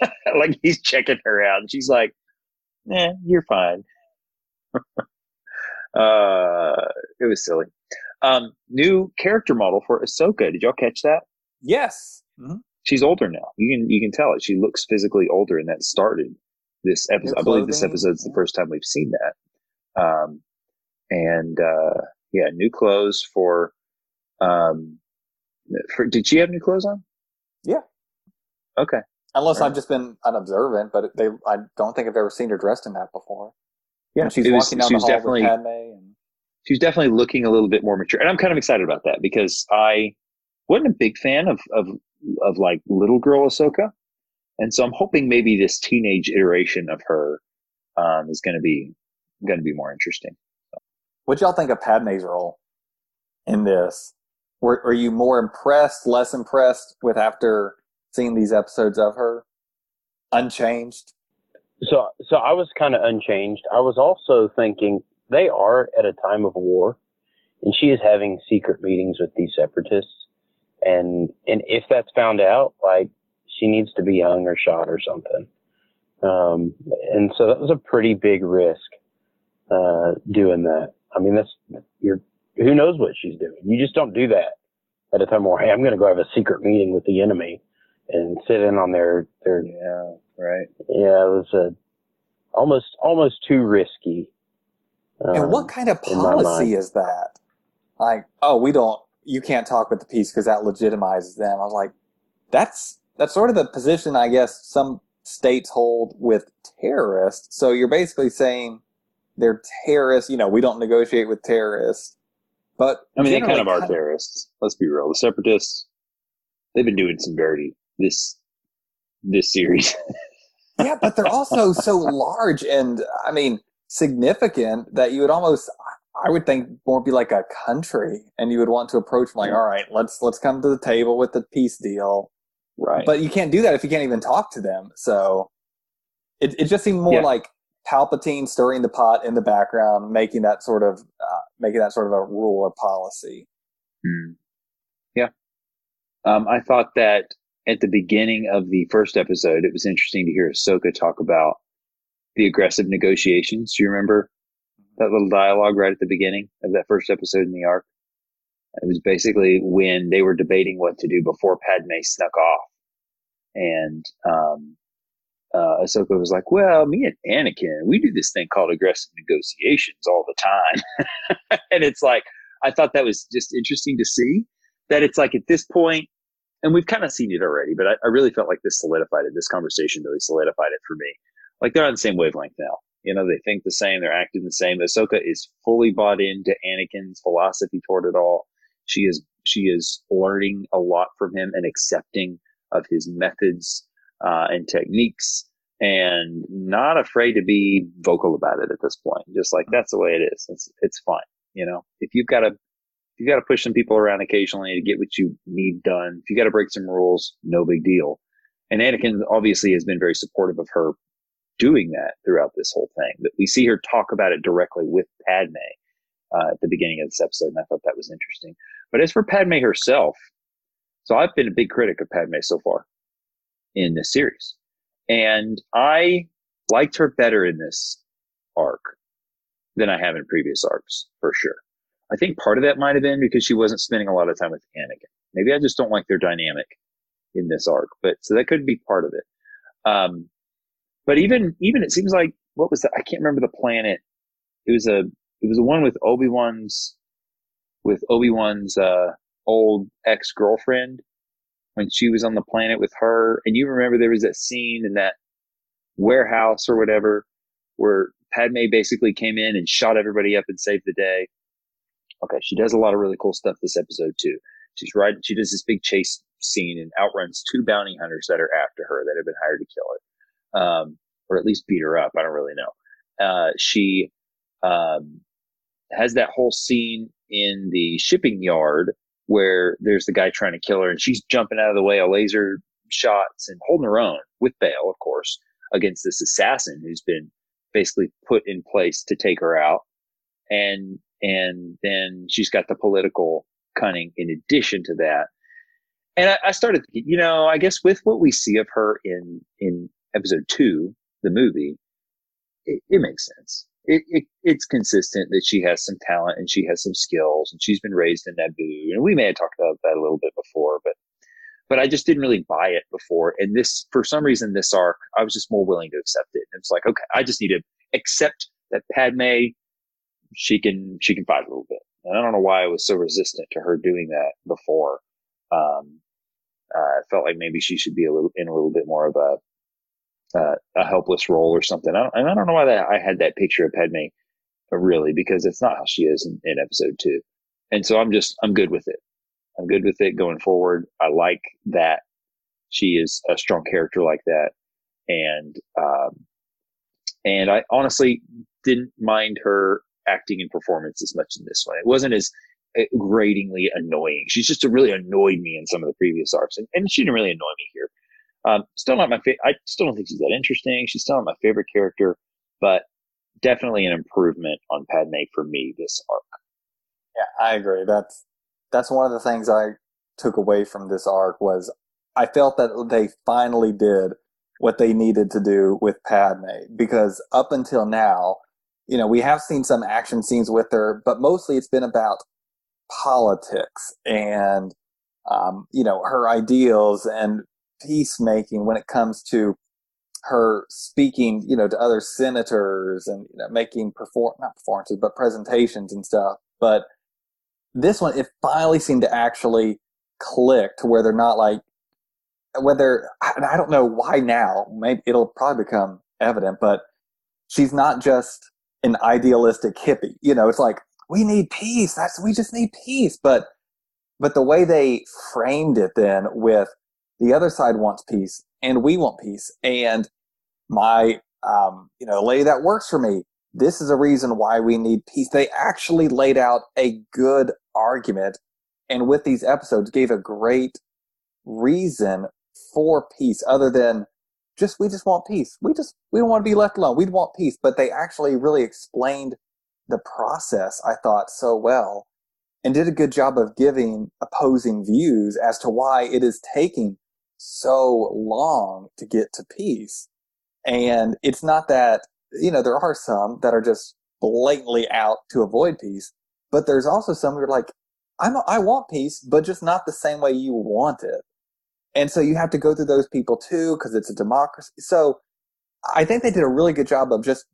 like he's checking her out. And she's like, Yeah, you're fine. uh, it was silly. Um, new character model for Ahsoka. Did y'all catch that? yes. Mhm. She's older now. You can you can tell it. She looks physically older, and that started this episode. I believe this clothing, episode's the first time we've seen that. Um, and uh, yeah, new clothes for. Um, for did she have new clothes on? Yeah. Okay. Unless Right. I've just been unobservant, but they I don't think I've ever seen her dressed in that before. Yeah, And she's was- walking down she the hall definitely- with Padme and She's definitely looking a little bit more mature, and I'm kind of excited about that because I wasn't a big fan of of of like little girl Ahsoka, and so I'm hoping maybe this teenage iteration of her um, is going to be going to be more interesting. What y'all think of Padme's role in this? Were, are you more impressed, less impressed with after seeing these episodes of her? Unchanged? So, so I was kind of unchanged. I was also thinking they are at a time of war, and she is having secret meetings with these separatists. And and if that's found out, like she needs to be hung or shot or something. Um, and so that was a pretty big risk uh, doing that. I mean, that's you're who knows what she's doing. You just don't do that at a time where hey, I'm going to go have a secret meeting with the enemy and sit in on their their Yeah, right. yeah, it was a almost almost too risky. and Um, what kind of policy is that? Like, oh, we don't, you can't talk with the peace because that legitimizes them. I was like, that's, that's sort of the position I guess some states hold with terrorists. So you're basically saying they're terrorists, you know, we don't negotiate with terrorists. But I mean, they kind of are kind terrorists. Let's be real. The separatists, they've been doing some dirty this this series. yeah, but they're also so large and I mean significant that you would almost I would think more be like a country and you would want to approach like, all right, let's let's come to the table with the peace deal. right. But you can't do that if you can't even talk to them. So it it just seemed more Yeah. like Palpatine stirring the pot in the background, making that sort of uh, making that sort of a rule or policy. Hmm. Yeah. Um, I thought that at the beginning of the first episode, it was interesting to hear Ahsoka talk about the aggressive negotiations. Do you remember that little dialogue right at the beginning of that first episode in the arc? It was basically when they were debating what to do before Padme snuck off. And, um, uh, Ahsoka was like, well, me and Anakin, we do this thing called aggressive negotiations all the time. and it's like, I thought that was just interesting to see that it's like at this point, and we've kind of seen it already, but I, I really felt like this solidified it. This conversation really solidified it for me. Like they're on the same wavelength now. You know, they think the same, they're acting the same. Ahsoka is fully bought into Anakin's philosophy toward it all. She is she is learning a lot from him and accepting of his methods uh, and techniques, and not afraid to be vocal about it at this point. Just like that's the way it is. It's it's fine. You know, if you've got to you got to push some people around occasionally to get what you need done, if you got to break some rules, no big deal. And Anakin obviously has been very supportive of her doing that throughout this whole thing. But we see her talk about it directly with Padme uh, at the beginning of this episode, and I thought that was interesting. But as for Padme herself, so I've been a big critic of Padme so far in this series, and I liked her better in this arc than I have in previous arcs for sure. I think part of that might have been because she wasn't spending a lot of time with Anakin. Maybe I just don't like their dynamic in this arc, but so that could be part of it. Um, but even even it seems like what was that? I can't remember the planet. It was a it was the one with Obi Wan's with Obi Wan's uh, old ex girlfriend when she was on the planet with her. And you remember there was that scene in that warehouse or whatever where Padme basically came in and shot everybody up and saved the day. Okay, she does a lot of really cool stuff this episode too. She's riding, she does this big chase scene and outruns two bounty hunters that are after her that have been hired to kill her, um, or at least beat her up. I don't really know. Uh, she um, has that whole scene in the shipping yard where there's the guy trying to kill her and she's jumping out of the way of laser shots and holding her own with Bail, of course. against this assassin who's been basically put in place to take her out. And, and then she's got the political cunning in addition to that. And I, I started you know, I guess with what we see of her in, in episode two, the movie, it, it makes sense. It, it, it's consistent that she has some talent and she has some skills and she's been raised in Naboo. And we may have talked about that a little bit before, but but I just didn't really buy it before. And this, for some reason, this arc, I was just more willing to accept it. And it's like, okay, I just need to accept that Padme, she can, she can fight a little bit. And I don't know why I was so resistant to her doing that before. Um, uh, I felt like maybe she should be a little, in a little bit more of a, uh, a helpless role or something. I and I don't know why that I had that picture of Padme really, because it's not how she is in, in episode two. And so I'm just, I'm good with it. I'm good with it going forward. I like that she is a strong character like that. And, um, and I honestly didn't mind her acting and performance as much in this one. It wasn't as uh, gratingly annoying. She's just really annoyed me in some of the previous arcs, and, and she didn't really annoy me here. Um, still not my favorite. I still don't think she's that interesting. She's still not my favorite character, but definitely an improvement on Padme for me this arc. Yeah, I agree. That's that's one of the things I took away from this arc was I felt that they finally did what they needed to do with Padme because up until now, you know, we have seen some action scenes with her, but mostly it's been about politics and, um, you know, her ideals and peacemaking when it comes to her speaking, you know, to other senators and you know, making perform not performances, but presentations and stuff. But this one, it finally seemed to actually click to where they're not like, whether, and I don't know why now, maybe it'll probably become evident, but she's not just an idealistic hippie. You know, it's like, we need peace. That's, we just need peace. But, but the way they framed it then with the other side wants peace and we want peace. And my, um, you know, lady that works for me, this is a reason why we need peace. They actually laid out a good argument and with these episodes gave a great reason for peace other than just we just want peace. We just we don't want to be left alone. We want peace, but they actually really explained the process I thought so well and did a good job of giving opposing views as to why it is taking so long to get to peace. And it's not that, you know, there are some that are just blatantly out to avoid peace, but there's also some who are like, I'm, I want peace, but just not the same way you want it. And so you have to go through those people too, because it's a democracy. So I think they did a really good job of just,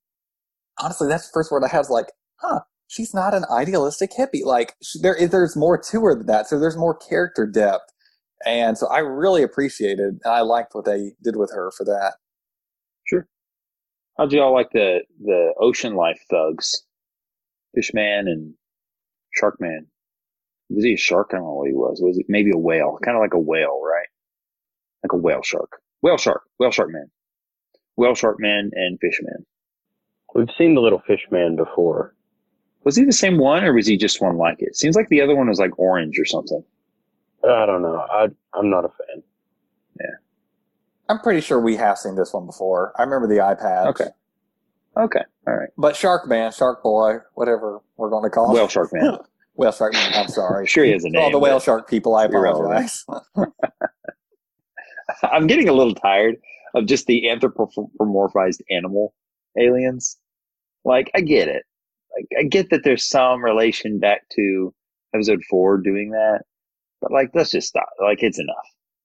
honestly, that's the first word I had was like, huh, she's not an idealistic hippie. Like there is, there's more to her than that. So there's more character depth. And so I really appreciated, and I liked what they did with her for that. Sure. How'd y'all like the, the ocean life thugs? Fishman and Sharkman. Was he a shark? I don't know what he was. Was it maybe a whale? Kind of like a whale, right? Like a whale shark. Whale shark. Whale shark man. Whale shark man and fishman. We've seen the little fish man before. Was he the same one or was he just one like it? Seems like the other one was like orange or something. I don't know. I I'm not a fan. Yeah. I'm pretty sure we have seen this one before. I remember the iPad. Okay. Okay. All right. But Shark Man, Shark Boy, whatever we're going to call him. Whale shark man. Whale Shark Man. I'm sorry. Sure he has a To all the whale shark people, I You're apologize. I'm getting a little tired of just the anthropomorphized animal aliens. Like, I get it. Like, I get that there's some relation back to episode four doing that, but like, let's just stop. Like, it's enough.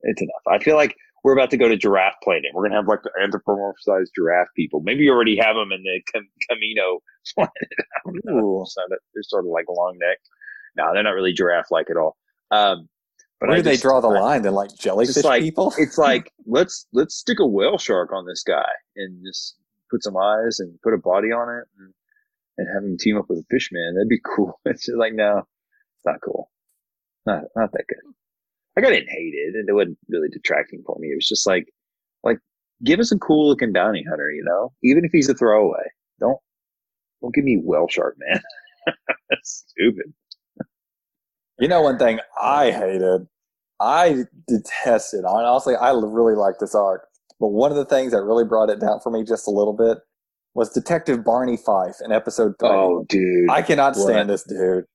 It's enough. I feel like we're about to go to Giraffe Planet. We're gonna have like the anthropomorphized giraffe people. Maybe you already have them in the Cam- Kamino planet. I don't know. Ooh. So They're sort of like long neck. No, they're not really giraffe-like at all. Um, but Where I do they draw the I- line? Then like jellyfish like- people? it's like let's let's stick a whale shark on this guy and just put some eyes and put a body on it and, and have him team up with a fish man. That'd be cool. It's just like no, it's not cool. Not not that good. Like I didn't hate it, and it wasn't really detracting for me. It was just like like give us a cool looking bounty hunter, you know, even if he's a throwaway. Don't don't give me whale shark man. That's stupid. You know, one thing I hated, I detested. Honestly, I really like this arc. But one of the things that really brought it down for me just a little bit was Detective Barney Fife in episode three. Oh, dude. I cannot stand What? this dude.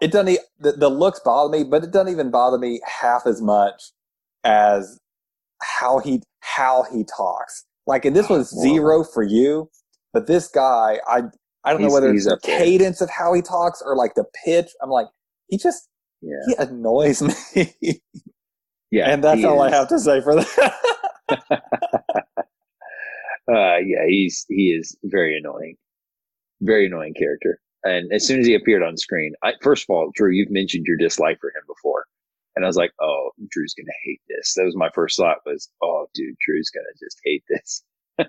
It doesn't. The, the looks bother me, but it doesn't even bother me half as much as how he how he talks. Like, and this was zero for you, but this guy, I I don't know whether it's the cadence of how he talks or like the pitch. I'm like, he just Yeah. he annoys me, Yeah. and that's all I have to say for that. Uh, yeah, he's he is very annoying, very annoying character. And as soon as he appeared on screen, I, first of all, Drew, you've mentioned your dislike for him before, and I was like, oh, Drew's gonna hate this. That was my first thought was, oh, dude, Drew's gonna just hate this.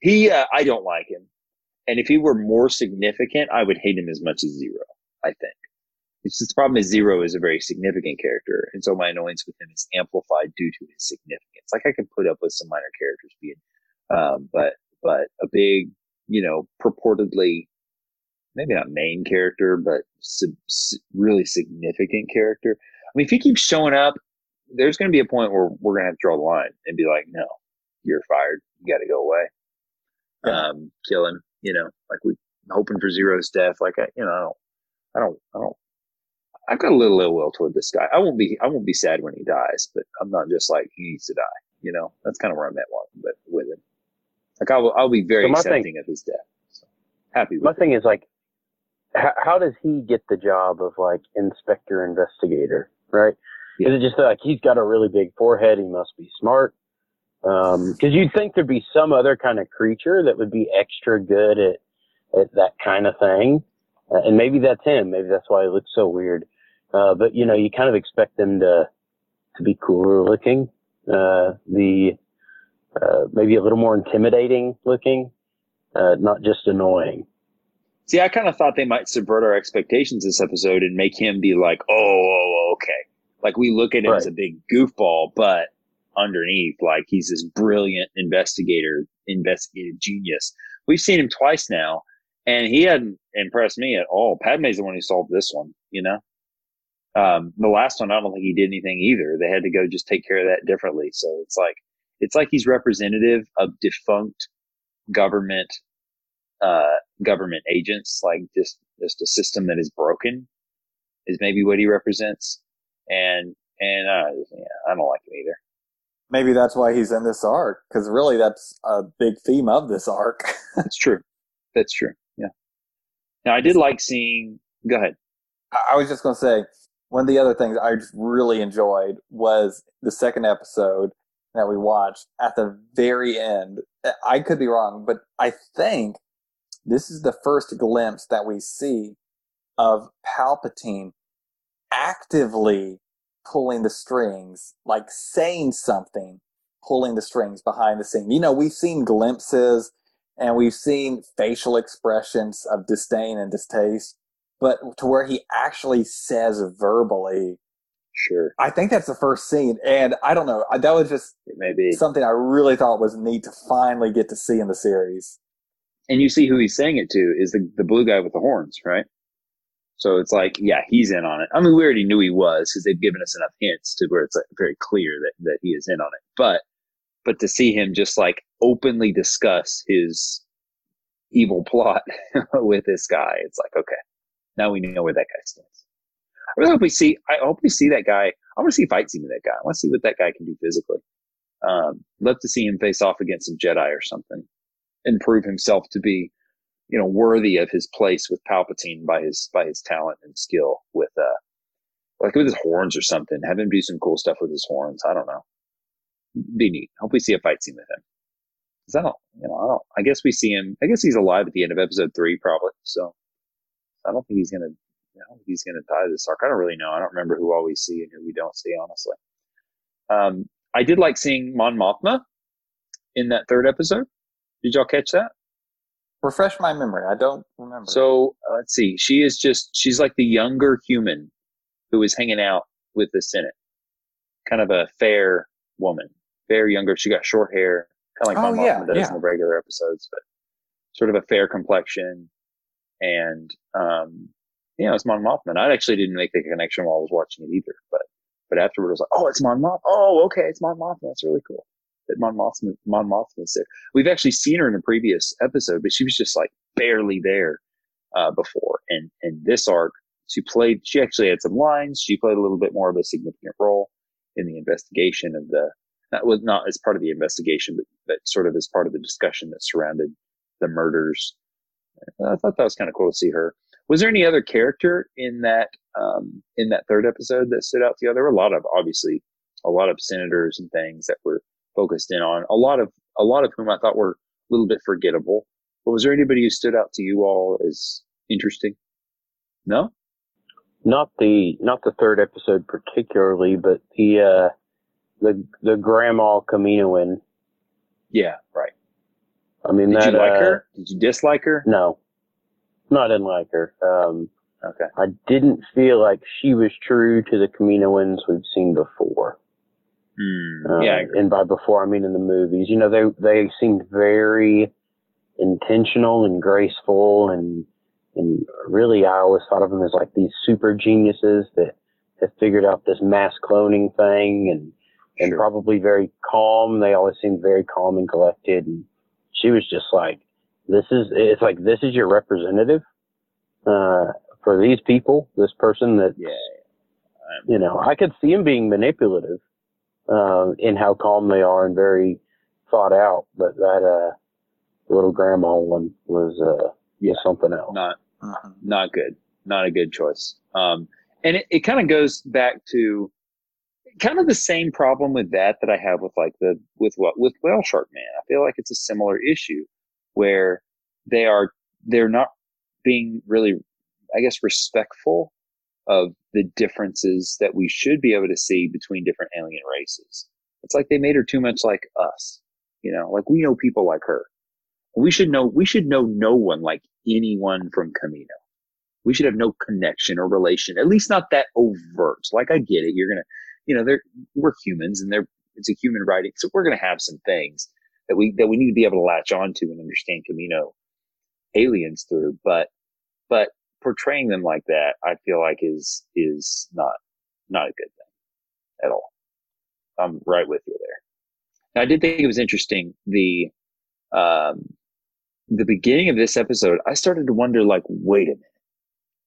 he, uh, I don't like him, and if he were more significant, I would hate him as much as Ziro. I think. It's just the problem is Ziro is a very significant character, and so my annoyance with him is amplified due to his significance. Like I can put up with some minor characters being um, but but a big, you know, purportedly maybe not main character, but sub, s- really significant character. I mean, if he keeps showing up, there's going to be a point where we're going to have to draw the line and be like, no, you're fired. You got to go away. Yeah. Um, kill him. You know, like we hoping for Ziro's death. Like I, you know, I don't, I don't, I don't. I've got a little ill will toward this guy. I won't be, I won't be sad when he dies, but I'm not just like he needs to die. You know, that's kind of where I'm at one, but with him. Like I will, I'll be very So my thing- accepting of his death. So, happy with My it. thing is like, how, how does he get the job of like inspector investigator, right? Yeah. Is it just like he's got a really big forehead? He must be smart. Because you'd think there'd be some other kind of creature that would be extra good at at that kind of thing, uh, and maybe that's him. Maybe that's why he looks so weird. Uh, but you know, you kind of expect them to to be cooler looking, uh, the uh, maybe a little more intimidating looking, uh, not just annoying. See, I kind of thought they might subvert our expectations this episode and make him be like, oh, oh, okay. Like we look at him as a big goofball, but underneath, like he's this brilliant investigator, investigative genius. We've seen him twice now, and he hadn't impressed me at all. Padme's the one who solved this one, you know? Um, the last one, I don't think he did anything either. They had to go just take care of that differently. So it's like, it's like he's representative of defunct government uh, government agents, like just just a system that is broken, is maybe what he represents. And and uh, yeah, I don't like him either. Maybe that's why he's in this arc, because really that's a big theme of this arc. That's true. That's true. Yeah. Now I did like seeing. Go ahead. I- I was just going to say one of the other things I really enjoyed was the second episode that we watched at the very end. Uh, I could be wrong, but I think this is the first glimpse that we see of Palpatine actively pulling the strings, like saying something, pulling the strings behind the scene. You know, we've seen glimpses and we've seen facial expressions of disdain and distaste but to where he actually says verbally, Sure, I think that's the first scene. And I don't know, that was just it may be. something I really thought was neat to finally get to see in the series. And you see who he's saying it to is the the blue guy with the horns, right? So it's like, yeah, he's in on it. I mean, we already knew he was because they've given us enough hints to where it's like very clear that that he is in on it. But but to see him just like openly discuss his evil plot with this guy, it's like, okay, now we know where that guy stands. I really hope we see. I hope we see that guy. I want to see fight scene with that guy. I want to see what that guy can do physically. Um, love to see him face off against some Jedi or something, and prove himself to be, you know, worthy of his place with Palpatine by his by his talent and skill with uh, like with his horns or something. Have him do some cool stuff with his horns. I don't know. Be neat. Hope we see a fight scene with him. 'Cause I don't, you know, I don't. I guess we see him. I guess he's alive at the end of episode three, probably. So I don't think he's gonna. I don't think he's gonna die this arc. I don't really know. I don't remember who all we see and who we don't see, honestly. Um, I did like seeing Mon Mothma in that third episode. Did y'all catch that? Refresh my memory. I don't remember. So uh, let's see. She is just she's like the younger human who is hanging out with the Senate. Kind of a fair woman, fair younger. She got short hair, kind of like Oh, Mon yeah, Mothma does yeah. in the regular episodes, but sort of a fair complexion. And um, you know, it's Mon Mothma. I actually didn't make the connection while I was watching it either, but But afterward, I was like, oh, it's Mon Mothma. Oh, okay, it's Mon Mothma. That's really cool. That Mon Mothma Mon Mothma's there. We've actually seen her in a previous episode, but she was just like barely there uh, before. And and this arc, she played. She actually had some lines. She played a little bit more of a significant role in the investigation of the. That was not as part of the investigation, but, but sort of as part of the discussion that surrounded the murders. I thought that was kind of cool to see her. Was there any other character in that um, in that third episode that stood out to you? There were a lot of obviously a lot of senators and things that were focused in on. A lot of a lot of whom I thought were a little bit forgettable. But was there anybody who stood out to you all as interesting? No. Not the not the third episode particularly, but the uh, the the grandma Kaminoan. Yeah, right. I mean, Did that, you like uh, her? Did you dislike her? No, no, I didn't like her. Um, Okay. I didn't feel like she was true to the Kaminoans we've seen before. Hmm. Um, yeah, I agree. and by before I mean in the movies. You know, they they seemed very intentional and graceful, and and really, I always thought of them as like these super geniuses that have figured out this mass cloning thing, and and Sure. probably very calm. They always seemed very calm and collected, and she was just like, "This is it's like this is your representative." Uh, for these people, this person that Yeah. you know, I could see him being manipulative uh, in how calm they are and very thought out. But that uh, little grandma one was uh, Yeah. was something else. Not Mhm. not good. Not a good choice. Um, and it, it kind of goes back to kind of the same problem with that that I have with like the with what with Whale Shark Man. I feel like it's a similar issue where they are they're not being really, I guess, respectful of the differences that we should be able to see between different alien races. It's like they made her too much like us. You know, like we know people like her. We should know we should know no one like anyone from Kamino. We should have no connection or relation, at least not that overt. Like I get it, you're gonna, you know, they're we're humans and they're it's a human writing, so we're gonna have some things that we that we need to be able to latch onto and understand Kamino aliens through. But but portraying them like that, I feel like is is not not a good thing at all. I'm right with you there. Now, I did think it was interesting the um, the beginning of this episode. I started to wonder, like, wait a minute,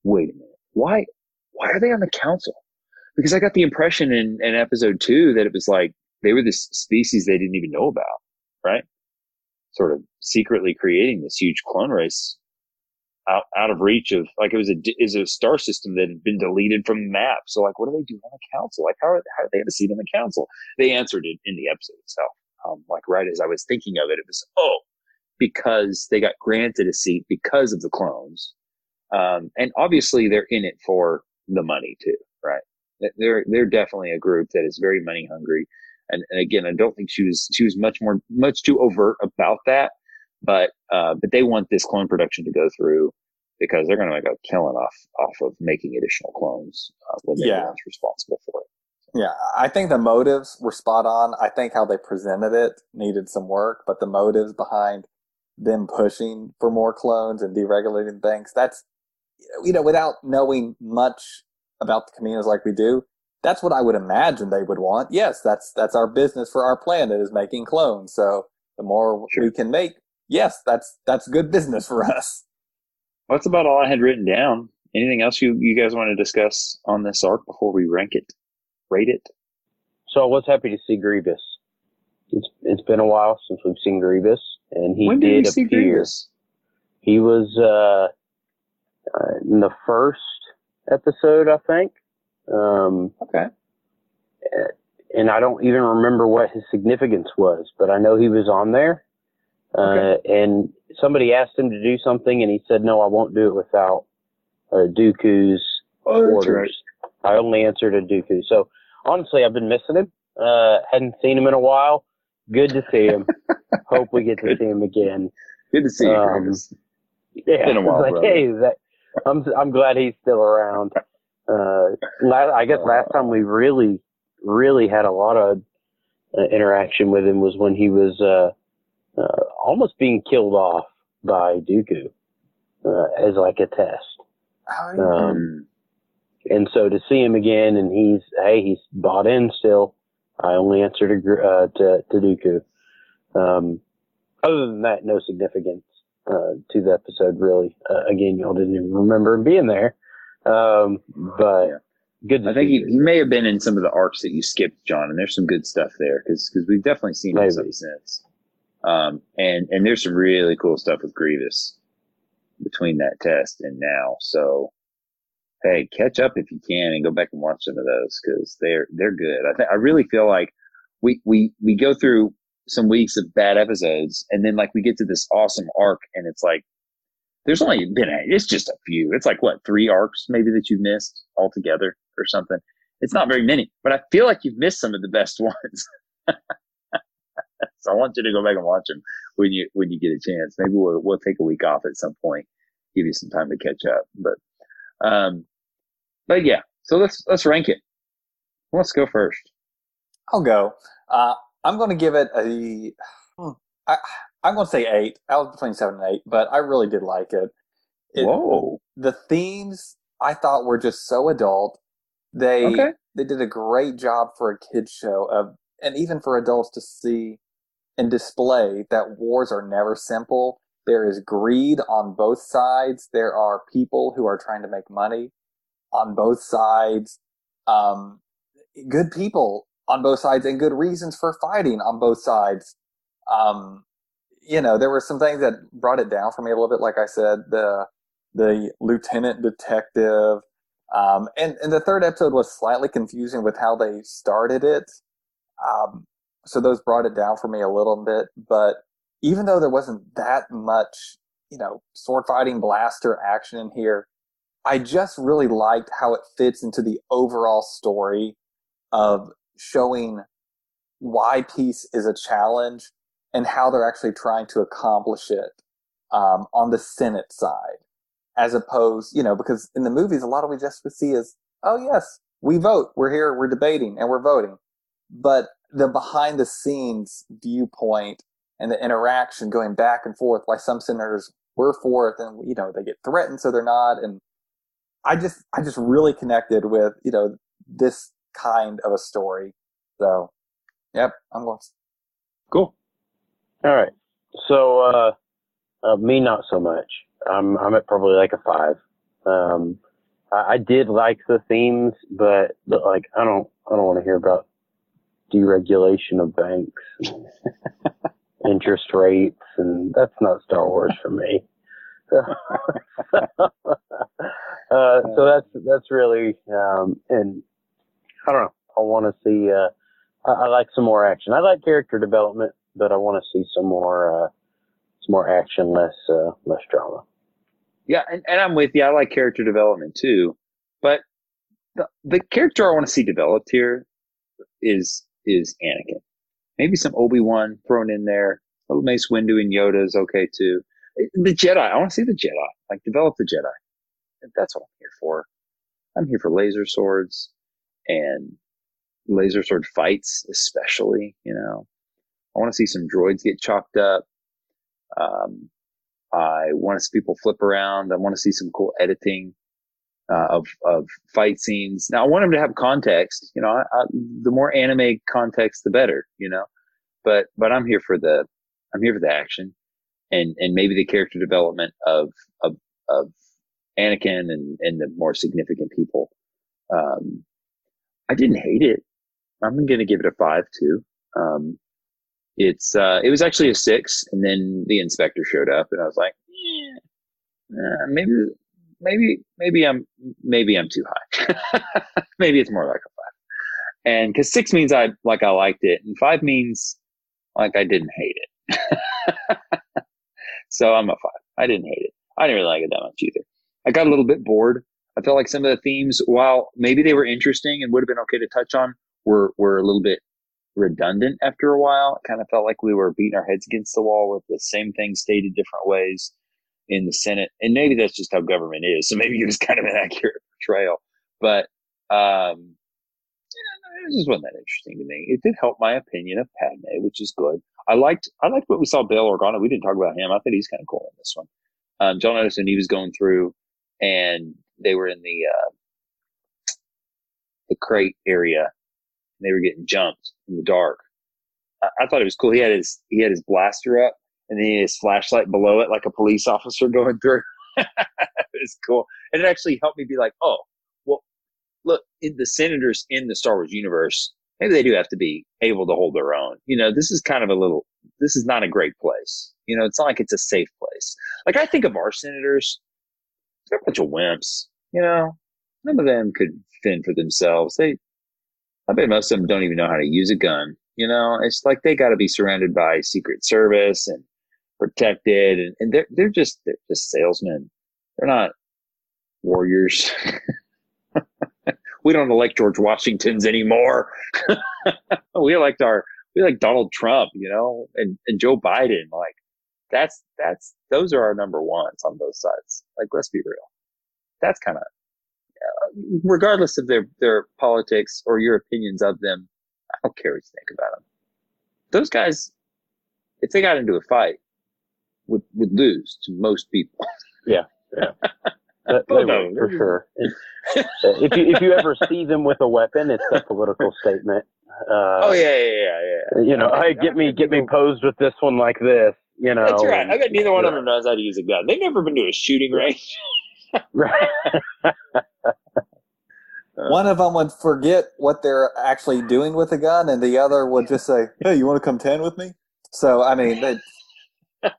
wait a minute, why why are they on the council? Because I got the impression in, in episode two that it was like they were this species they didn't even know about, right? Sort of secretly creating this huge clone race out, out of reach of like it was a is a star system that had been deleted from the map. So like, what do they do on the council? Like, how are how do they have a seat on the council? They answered it in the episode itself. Um, like right as I was thinking of it, it was oh, because they got granted a seat because of the clones, um, and obviously they're in it for the money too, right? They're they're definitely a group that is very money hungry, and, and again, I don't think she was she was much more much too overt about that, but uh, but they want this clone production to go through because they're going to make a killing off off of making additional clones uh, when they're Yeah. responsible for it. Yeah, I think the motives were spot on. I think how they presented it needed some work, but the motives behind them pushing for more clones and deregulating things, that's, you know, without knowing much about the communities like we do, that's what I would imagine they would want. Yes, that's, that's our business for our planet is making clones. So the more Sure. we can make, yes, that's, that's good business for us. Well, that's about all I had written down. Anything else you you guys want to discuss on this arc before we rank it, rate it? So I was happy to see Grievous. It's it's been a while since we've seen Grievous, and he when did, did we see appear. Grievous? He was uh, uh, in the first episode, I think. Um, Okay. and I don't even remember what his significance was, but I know he was on there. Uh, and somebody asked him to do something, and he said, "No, I won't do it without uh, Dooku's Oh, orders." I only answered to Dooku. So honestly, I've been missing him. Uh, hadn't seen him in a while. Good to see him. Hope we get to see him again. Good to see you, Um. Yeah, Been a while, like, brother. hey, that, I'm I'm glad he's still around. Uh, la- I guess last time we really, really had a lot of uh, interaction with him was when he was uh, uh, almost being killed off by Dooku uh, as like a test. Oh, Um, and so to see him again, and he's hey, he's bought in still. I only answered uh, to to Dooku. Um, other than that, no significance uh, to the episode really. Uh, again, y'all didn't even remember him being there, um, but Yeah. good. I think he may have been in some of the arcs that you skipped, John, and there's some good stuff there because because we've definitely seen Maybe. some since. Um, and and there's some really cool stuff with Grievous between that test and now. So hey, catch up if you can and go back and watch some of those because they're they're good. I think I really feel like we we we go through some weeks of bad episodes and then like we get to this awesome arc and it's like there's only been a, it's just a few. It's like what three arcs maybe that you've missed altogether or something. It's not very many, but I feel like you've missed some of the best ones. so I want you to go back and watch them when you when you get a chance. Maybe we'll we'll take a week off at some point, give you some time to catch up. But um, but yeah. So let's let's rank it. Let's go first. I'll go. Uh, I'm going to give it a. hmm, I, I'm going to say eight. I was between seven and eight, but I really did like it. it Whoa. The themes I thought were just so adult. They Okay. they did a great job for a kids show of, and even for adults to see and display that wars are never simple. There is greed on both sides. There are people who are trying to make money on both sides. Um, good people on both sides and good reasons for fighting on both sides. Um, you know, there were some things that brought it down for me a little bit. Like I said, the the lieutenant detective, um, and and the third episode was slightly confusing with how they started it. Um, so those brought it down for me a little bit. But even though there wasn't that much, you know, sword fighting, blaster action in here, I just really liked how it fits into the overall story of showing why peace is a challenge and how they're actually trying to accomplish it um, on the Senate side, as opposed, you know, because in the movies, a lot of we just would see is, oh yes, we vote, we're here, we're debating, and we're voting, but the behind the scenes viewpoint and the interaction going back and forth, why some senators were for it, and you know they get threatened, so they're not, and I just, I just really connected with, you know, this kind of a story. So, yep, I'm going. Cool. All right. So uh, uh, me, not so much. I'm I'm at probably like a five. Um, I, I did like the themes, but, but like I don't I don't want to hear about deregulation of banks, interest rates, and that's not Star Wars for me. uh, so that's that's really um, and I don't know. I want to see. Uh, I, I like some more action. I like character development, but I want to see some more uh, some more action, less uh, less drama. Yeah, and, and I'm with you. I like character development too, but the the character I want to see developed here is is Anakin. Maybe some Obi Wan thrown in there. Little Mace Windu and Yoda is okay too. The Jedi. I want to see the Jedi. Like develop the Jedi. That's what I'm here for. I'm here for laser swords and laser sword fights, especially. You know, I want to see some droids get chopped up. Um, I want to see people flip around. I want to see some cool editing uh, of of fight scenes. Now, I want them to have context. You know, I, I, the more anime context, the better. You know, but but I'm here for the I'm here for the action and and maybe the character development of of of Anakin and and the more significant people. Um, I didn't hate it. I'm going to give it a five too. Um, it's uh, it was actually a six, and then the inspector showed up, and I was like, yeah, uh, maybe, maybe, maybe I'm maybe I'm too high. maybe it's more like a five, and because six means I like I liked it, and five means like I didn't hate it. so I'm a five. I didn't hate it. I didn't really like it that much either. I got a little bit bored. I felt like some of the themes, while maybe they were interesting and would have been okay to touch on, were were a little bit redundant after a while. It kind of felt like we were beating our heads against the wall with the same thing stated different ways in the Senate. And maybe that's just how government is. So maybe it was kind of an accurate portrayal. But um yeah, it just wasn't that interesting to me. It did help my opinion of Padme, which is good. I liked I liked what we saw Bail Organa. We didn't talk about him. I thought he's kind of cool in this one. Um, John Edison, he was going through and they were in the uh, the crate area and they were getting jumped in the dark. I, I thought it was cool. He had his, he had his blaster up and then his flashlight below it like a police officer going through. it was cool. And it actually helped me be like, oh, well, look, the senators in the Star Wars universe, maybe they do have to be able to hold their own. You know, this is kind of a little, this is not a great place. You know, it's not like it's a safe place. Like I think of our senators, they're a bunch of wimps. You know, none of them could fend for themselves. They, I bet most of them don't even know how to use a gun. You know, it's like they got to be surrounded by Secret Service and protected, and, and they're they're just they're just salesmen. They're not warriors. we don't elect George Washingtons anymore. we elect our we like Donald Trump, you know, and, and Joe Biden. Like that's that's those are our number ones on both sides. Like let's be real. That's kind of regardless of their their politics or your opinions of them. I don't care what you think about them. Those guys, if they got into a fight, would would lose to most people. Yeah, yeah. That, oh, no. for sure. if you if you ever see them with a weapon, it's a political statement. Uh, oh yeah, yeah, yeah, yeah. You know, hey, get me get me posed with this one like this. You know, that's right. I bet neither one yeah. of them knows how to use a gun. They've never been to a shooting range. right. one of them would forget what they're actually doing with a gun, and the other would just say, "Hey, you want to come tan with me?" So, I mean, they,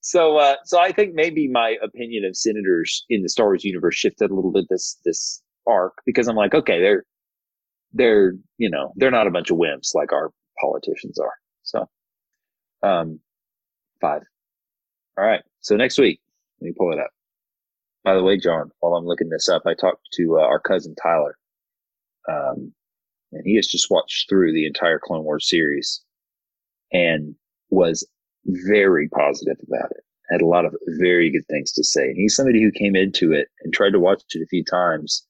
so uh, so I think maybe my opinion of senators in the Star Wars universe shifted a little bit this this arc because I'm like, okay, they're they're you know they're not a bunch of wimps like our politicians are. So, um, five. All right. So next week, let me pull it up. By the way, John, while I'm looking this up, I talked to uh, our cousin Tyler, um, and he has just watched through the entire Clone Wars series and was very positive about it. Had a lot of very good things to say. And he's somebody who came into it and tried to watch it a few times,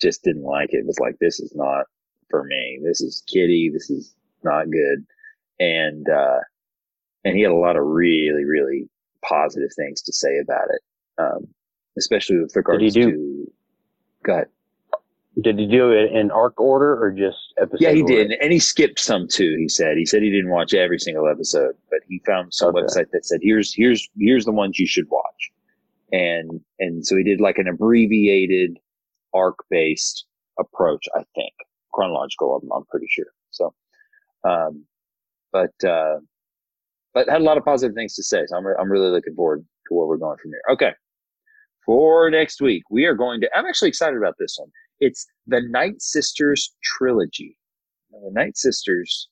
just didn't like it. was like, this is not for me. This is kiddie. This is not good. And, uh, and he had a lot of really, really positive things to say about it. Um, especially with regards do, to, go ahead. Did he do it in arc order or just episode? Yeah, he order? did, and he skipped some too. He said he said he didn't watch every single episode, but he found some okay. website that said here's here's here's the ones you should watch, and and so he did like an abbreviated arc based approach. I think chronological. I'm, I'm pretty sure. So, um, but uh, but had a lot of positive things to say. So I'm re- I'm really looking forward to where we're going from here. Okay, for next week we are going to. I'm actually excited about this one. It's the Night Sisters trilogy. Now, the Night Sisters,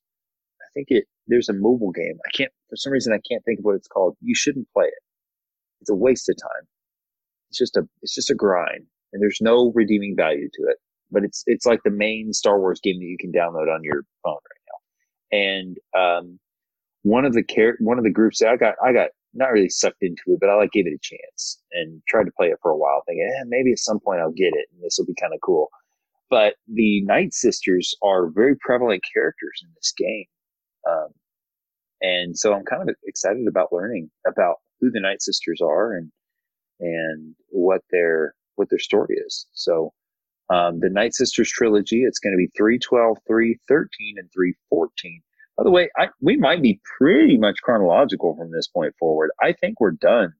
I think it, there's a mobile game. I can't, for some reason, I can't think of what it's called. You shouldn't play it. It's a waste of time. It's just a, it's just a grind and there's no redeeming value to it, but it's, it's like the main Star Wars game that you can download on your phone right now. And, um, one of the care, one of the groups that I got, I got not really sucked into it, but I like gave it a chance and tried to play it for a while, thinking, eh, maybe at some point I'll get it and this will be kind of cool. But the Night Sisters are very prevalent characters in this game. Um, and so I'm kind of excited about learning about who the Night Sisters are and, and what their, what their story is. So, um, the Night Sisters trilogy, it's going to be 312, 313, and 314. By the way, I, we might be pretty much chronological from this point forward. I think we're done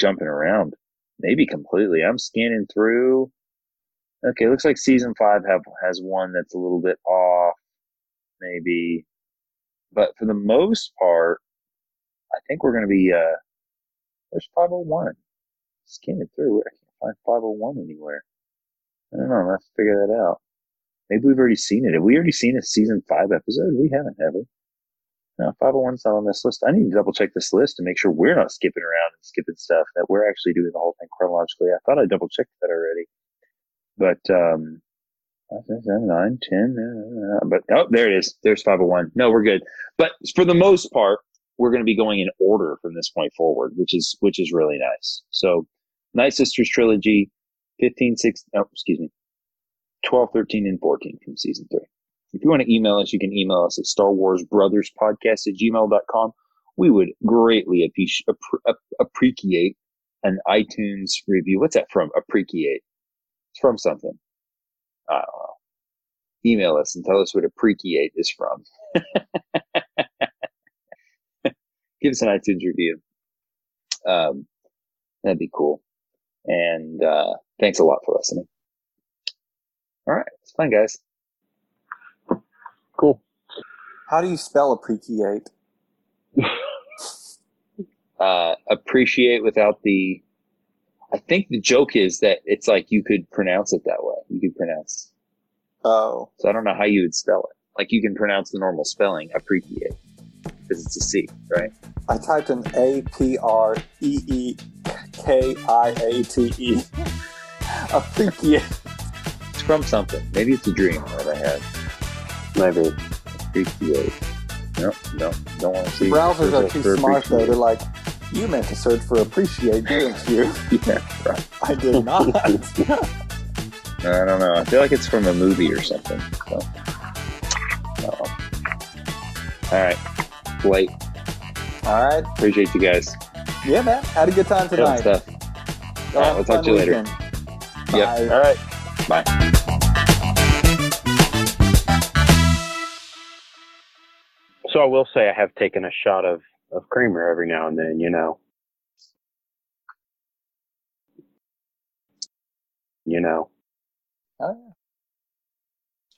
jumping around, maybe completely. I'm scanning through. Okay, looks like season five have has one that's a little bit off, maybe, but for the most part, I think we're going to be. uh There's 501. Scanning through, I can't find 501 anywhere. I don't know. To figure that out. Maybe we've already seen it. Have we already seen a season five episode? We haven't, have we? No, 501's not on this list. I need to double check this list to make sure we're not skipping around and skipping stuff, that we're actually doing the whole thing chronologically. I thought I double checked that already. But, um, nine, ten, uh, but oh, there it is. There's 501. No, we're good. But for the most part, we're going to be going in order from this point forward, which is, which is really nice. So Night Sisters trilogy, 15, 16, oh, excuse me, 12, 13, and 14 from season three. If you want to email us, you can email us at Star Wars Brothers Podcast at gmail.com. We would greatly appreciate an iTunes review. What's that from? Appreciate. It's from something. I don't know. Email us and tell us what appreciate is from. Give us an iTunes review. Um, that'd be cool. And uh, thanks a lot for listening. All right, it's fun, guys. Cool. How do you spell appreciate? Uh, appreciate without the. I think the joke is that it's like you could pronounce it that way. You could pronounce. Oh, So I don't know how you would spell it. Like you can pronounce the normal spelling, appreciate, because it's a C, right? I typed in A P R E E K I A T E. Appreciate. From something. Maybe it's a dream that I had. Maybe. Appreciate. No, no, don't want to see. Browsers are too smart though. They're like, you meant to search for appreciate, didn't you? Yeah, right. I did not. I don't know. I feel like it's from a movie or something. So. Uh-oh. All right. Late. All right. Appreciate you guys. Yeah, man. Had a good time Good tonight. stuff. All right, we'll talk to you later. weekend. Yep. All right. Bye. So I will say I have taken a shot of, of creamer every now and then, you know. You know. Oh, yeah.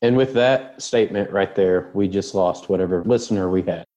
And with that statement right there, we just lost whatever listener we had.